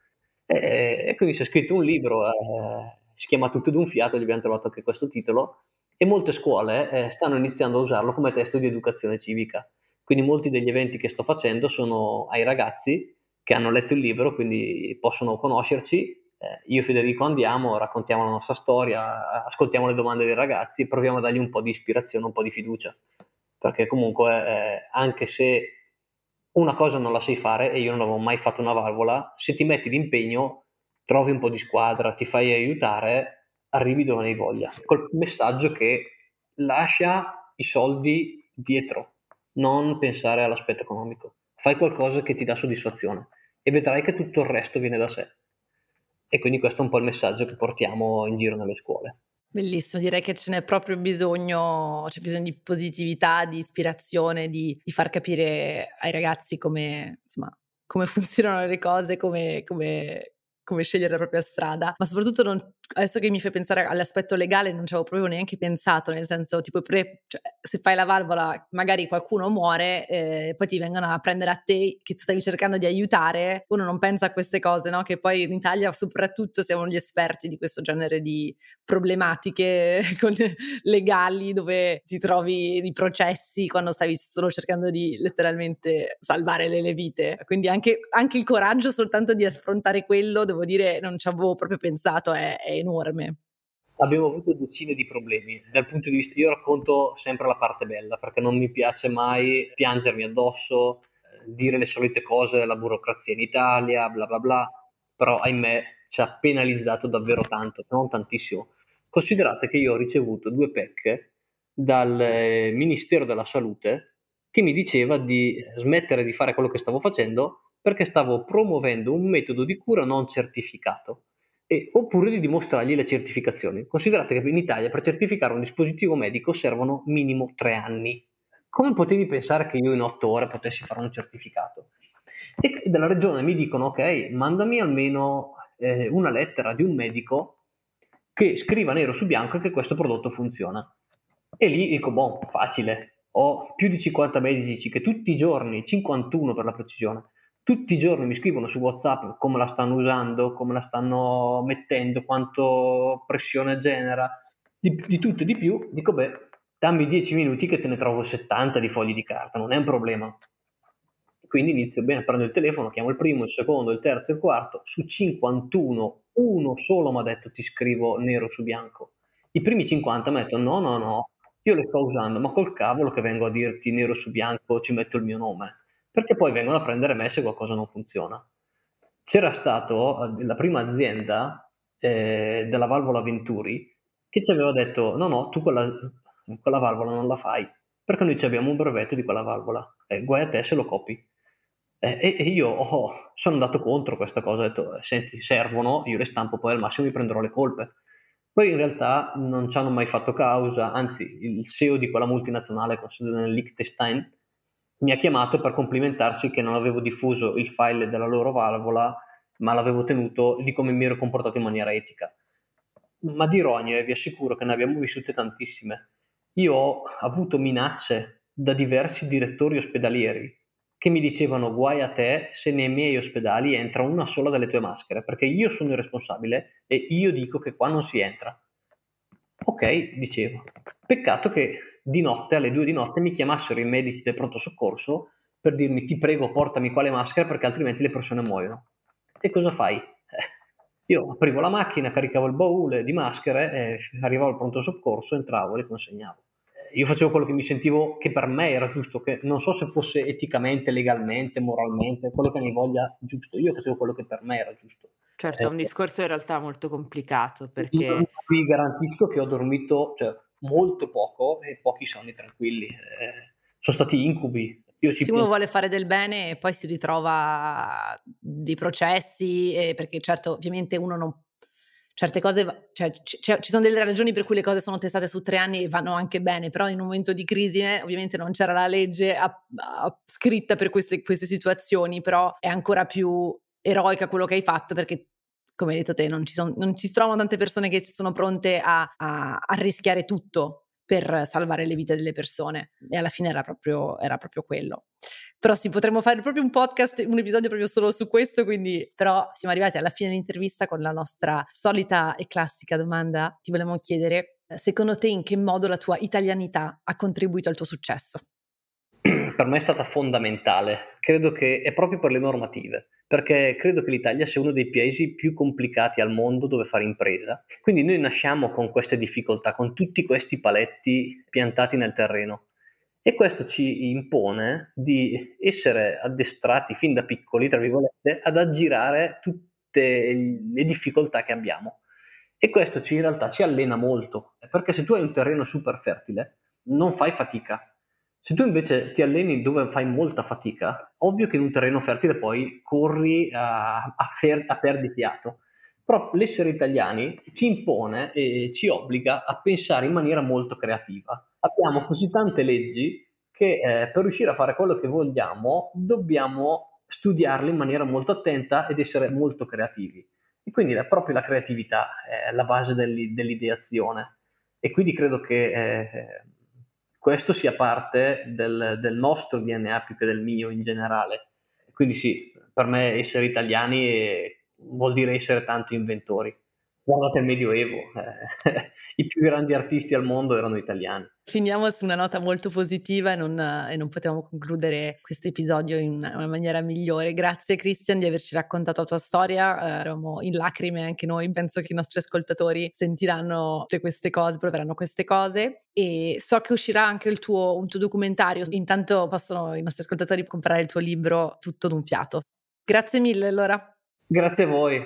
E, e quindi si è scritto un libro, eh, si chiama Tutto d'un fiato, gli abbiamo trovato anche questo titolo. e molte scuole eh, stanno iniziando a usarlo come testo di educazione civica. Quindi molti degli eventi che sto facendo sono ai ragazzi che hanno letto il libro, quindi possono conoscerci. Eh, io e Federico andiamo, raccontiamo la nostra storia, ascoltiamo le domande dei ragazzi proviamo a dargli un po' di ispirazione, un po' di fiducia. Perché comunque, eh, anche se una cosa non la sai fare e io non avevo mai fatto una valvola, se ti metti d'impegno, trovi un po' di squadra, ti fai aiutare, arrivi dove ne hai voglia. Col messaggio che lascia i soldi dietro, non pensare all'aspetto economico. Fai qualcosa che ti dà soddisfazione e vedrai che tutto il resto viene da sé. E quindi questo è un po' il messaggio che portiamo in giro nelle scuole. Bellissimo, direi che ce n'è proprio bisogno, c'è bisogno di positività, di ispirazione, di, di far capire ai ragazzi come, insomma, come funzionano le cose, come, come, come scegliere la propria strada, ma soprattutto non, adesso che mi fai pensare all'aspetto legale non ci avevo proprio neanche pensato, nel senso tipo pre, cioè, se fai la valvola magari qualcuno muore, eh, poi ti vengono a prendere a te che stavi cercando di aiutare, uno non pensa a queste cose, no? che poi in Italia soprattutto siamo gli esperti di questo genere di problematiche legali dove ti trovi i processi quando stavi solo cercando di letteralmente salvare le, vite, quindi anche, anche il coraggio soltanto di affrontare quello, devo dire, non ci avevo proprio pensato, è, è enorme. Abbiamo avuto decine di problemi. Dal punto di vista, io racconto sempre la parte bella perché non mi piace mai piangermi addosso, eh, dire le solite cose, la burocrazia in Italia, bla bla bla, però ahimè ci ha penalizzato davvero tanto, non tantissimo. Considerate che io ho ricevuto due pecche dal eh, Ministero della Salute che mi diceva di smettere di fare quello che stavo facendo perché stavo promuovendo un metodo di cura non certificato e, oppure di dimostrargli le certificazioni. Considerate che in Italia per certificare un dispositivo medico servono minimo tre anni. Come potevi pensare che io in otto ore potessi fare un certificato? E dalla regione mi dicono, ok, mandami almeno eh, una lettera di un medico che scriva nero su bianco che questo prodotto funziona. E lì dico, boh, facile. Ho più di 50 medici che tutti i giorni, 51 per la precisione, tutti i giorni mi scrivono su WhatsApp come la stanno usando, come la stanno mettendo, quanto pressione genera, di, di tutto e di più. Dico, beh, dammi 10 minuti che te ne trovo 70 di fogli di carta, non è un problema. Quindi inizio bene, prendo il telefono, chiamo il primo, il secondo, il terzo, il quarto, su 51, uno solo mi ha detto ti scrivo nero su bianco. I primi 50 mi hanno detto no, no, no, io le sto usando, ma col cavolo che vengo a dirti nero su bianco ci metto il mio nome perché poi vengono a prendere me se qualcosa non funziona. C'era stato eh, la prima azienda eh, della valvola Venturi che ci aveva detto no no tu quella, quella valvola non la fai perché noi abbiamo un brevetto di quella valvola eh, guai a te se lo copi eh, e, io oh, sono andato contro questa cosa ho detto eh, senti servono io le stampo poi al massimo mi prenderò le colpe poi in realtà non ci hanno mai fatto causa anzi il CEO di quella multinazionale con sede nel Liechtenstein mi ha chiamato per complimentarsi che non avevo diffuso il file della loro valvola, ma l'avevo tenuto di come mi ero comportato in maniera etica. Ma di rogne vi assicuro che ne abbiamo vissute tantissime. Io ho avuto minacce da diversi direttori ospedalieri che mi dicevano guai a te se nei miei ospedali entra una sola delle tue maschere, perché io sono il responsabile e io dico che qua non si entra. Ok, dicevo. Peccato che di notte, alle due di notte, mi chiamassero i medici del pronto soccorso per dirmi ti prego portami qua le maschere perché altrimenti le persone muoiono. E cosa fai? Eh, io aprivo la macchina, caricavo il baule di maschere, eh, arrivavo al pronto soccorso, entravo e le consegnavo. Io facevo quello che mi sentivo che per me era giusto, che non so se fosse eticamente, legalmente, moralmente, quello che mi voglia giusto. Io facevo quello che per me era giusto. Certo, è un eh, discorso in realtà molto complicato perché... Vi garantisco che ho dormito, cioè, molto poco e pochi sonni tranquilli. Eh, sono stati incubi. Io ci Se uno vuole fare del bene e poi si ritrova dei processi, eh, perché certo ovviamente uno non... Certe cose, cioè, c- ci sono delle ragioni per cui le cose sono testate su tre anni e vanno anche bene, però in un momento di crisi eh, ovviamente non c'era la legge a, a, scritta per queste, queste situazioni, però è ancora più eroica quello che hai fatto perché come hai detto te, non ci, son, non ci trovano tante persone che sono pronte a, a, a, rischiare tutto per salvare le vite delle persone. E alla fine era proprio, era proprio quello. Però sì, potremmo fare proprio un podcast, un episodio proprio solo su questo, quindi però siamo arrivati alla fine dell'intervista con la nostra solita e classica domanda. Ti volevamo chiedere Secondo te in che modo la tua italianità ha contribuito al tuo successo? Per me è stata fondamentale, credo che è proprio per le normative, perché credo che l'Italia sia uno dei paesi più complicati al mondo dove fare impresa. Quindi noi nasciamo con queste difficoltà, con tutti questi paletti piantati nel terreno. E questo ci impone di essere addestrati fin da piccoli, tra virgolette, ad aggirare tutte le difficoltà che abbiamo. E questo ci, in realtà ci allena molto, perché se tu hai un terreno super fertile, non fai fatica. Se tu invece ti alleni dove fai molta fatica, ovvio che in un terreno fertile poi corri a, a, per, a perdifiato. Però l'essere italiani ci impone e ci obbliga a pensare in maniera molto creativa. Abbiamo così tante leggi che eh, per riuscire a fare quello che vogliamo dobbiamo studiarle in maniera molto attenta ed essere molto creativi. E quindi è proprio la creatività è la base dell'ideazione. E quindi credo che eh, questo sia parte del, del, nostro DNA più che del mio in generale. Quindi sì, per me essere italiani vuol dire essere tanti inventori. Guardate il Medioevo, eh, i più grandi artisti al mondo erano italiani. Finiamo su una nota molto positiva e non, e non potevamo concludere questo episodio in una, una, maniera migliore. Grazie Christian di averci raccontato la tua storia, eh, eravamo in lacrime anche noi, penso che i nostri ascoltatori sentiranno tutte queste cose, proveranno queste cose e so che uscirà anche il tuo, un tuo documentario, intanto possono i nostri ascoltatori comprare il tuo libro tutto d'un fiato. Grazie mille allora. Grazie a voi.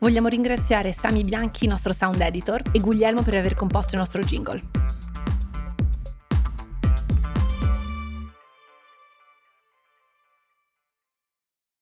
Vogliamo ringraziare Sami Bianchi, nostro sound editor, e Guglielmo per aver composto il nostro jingle.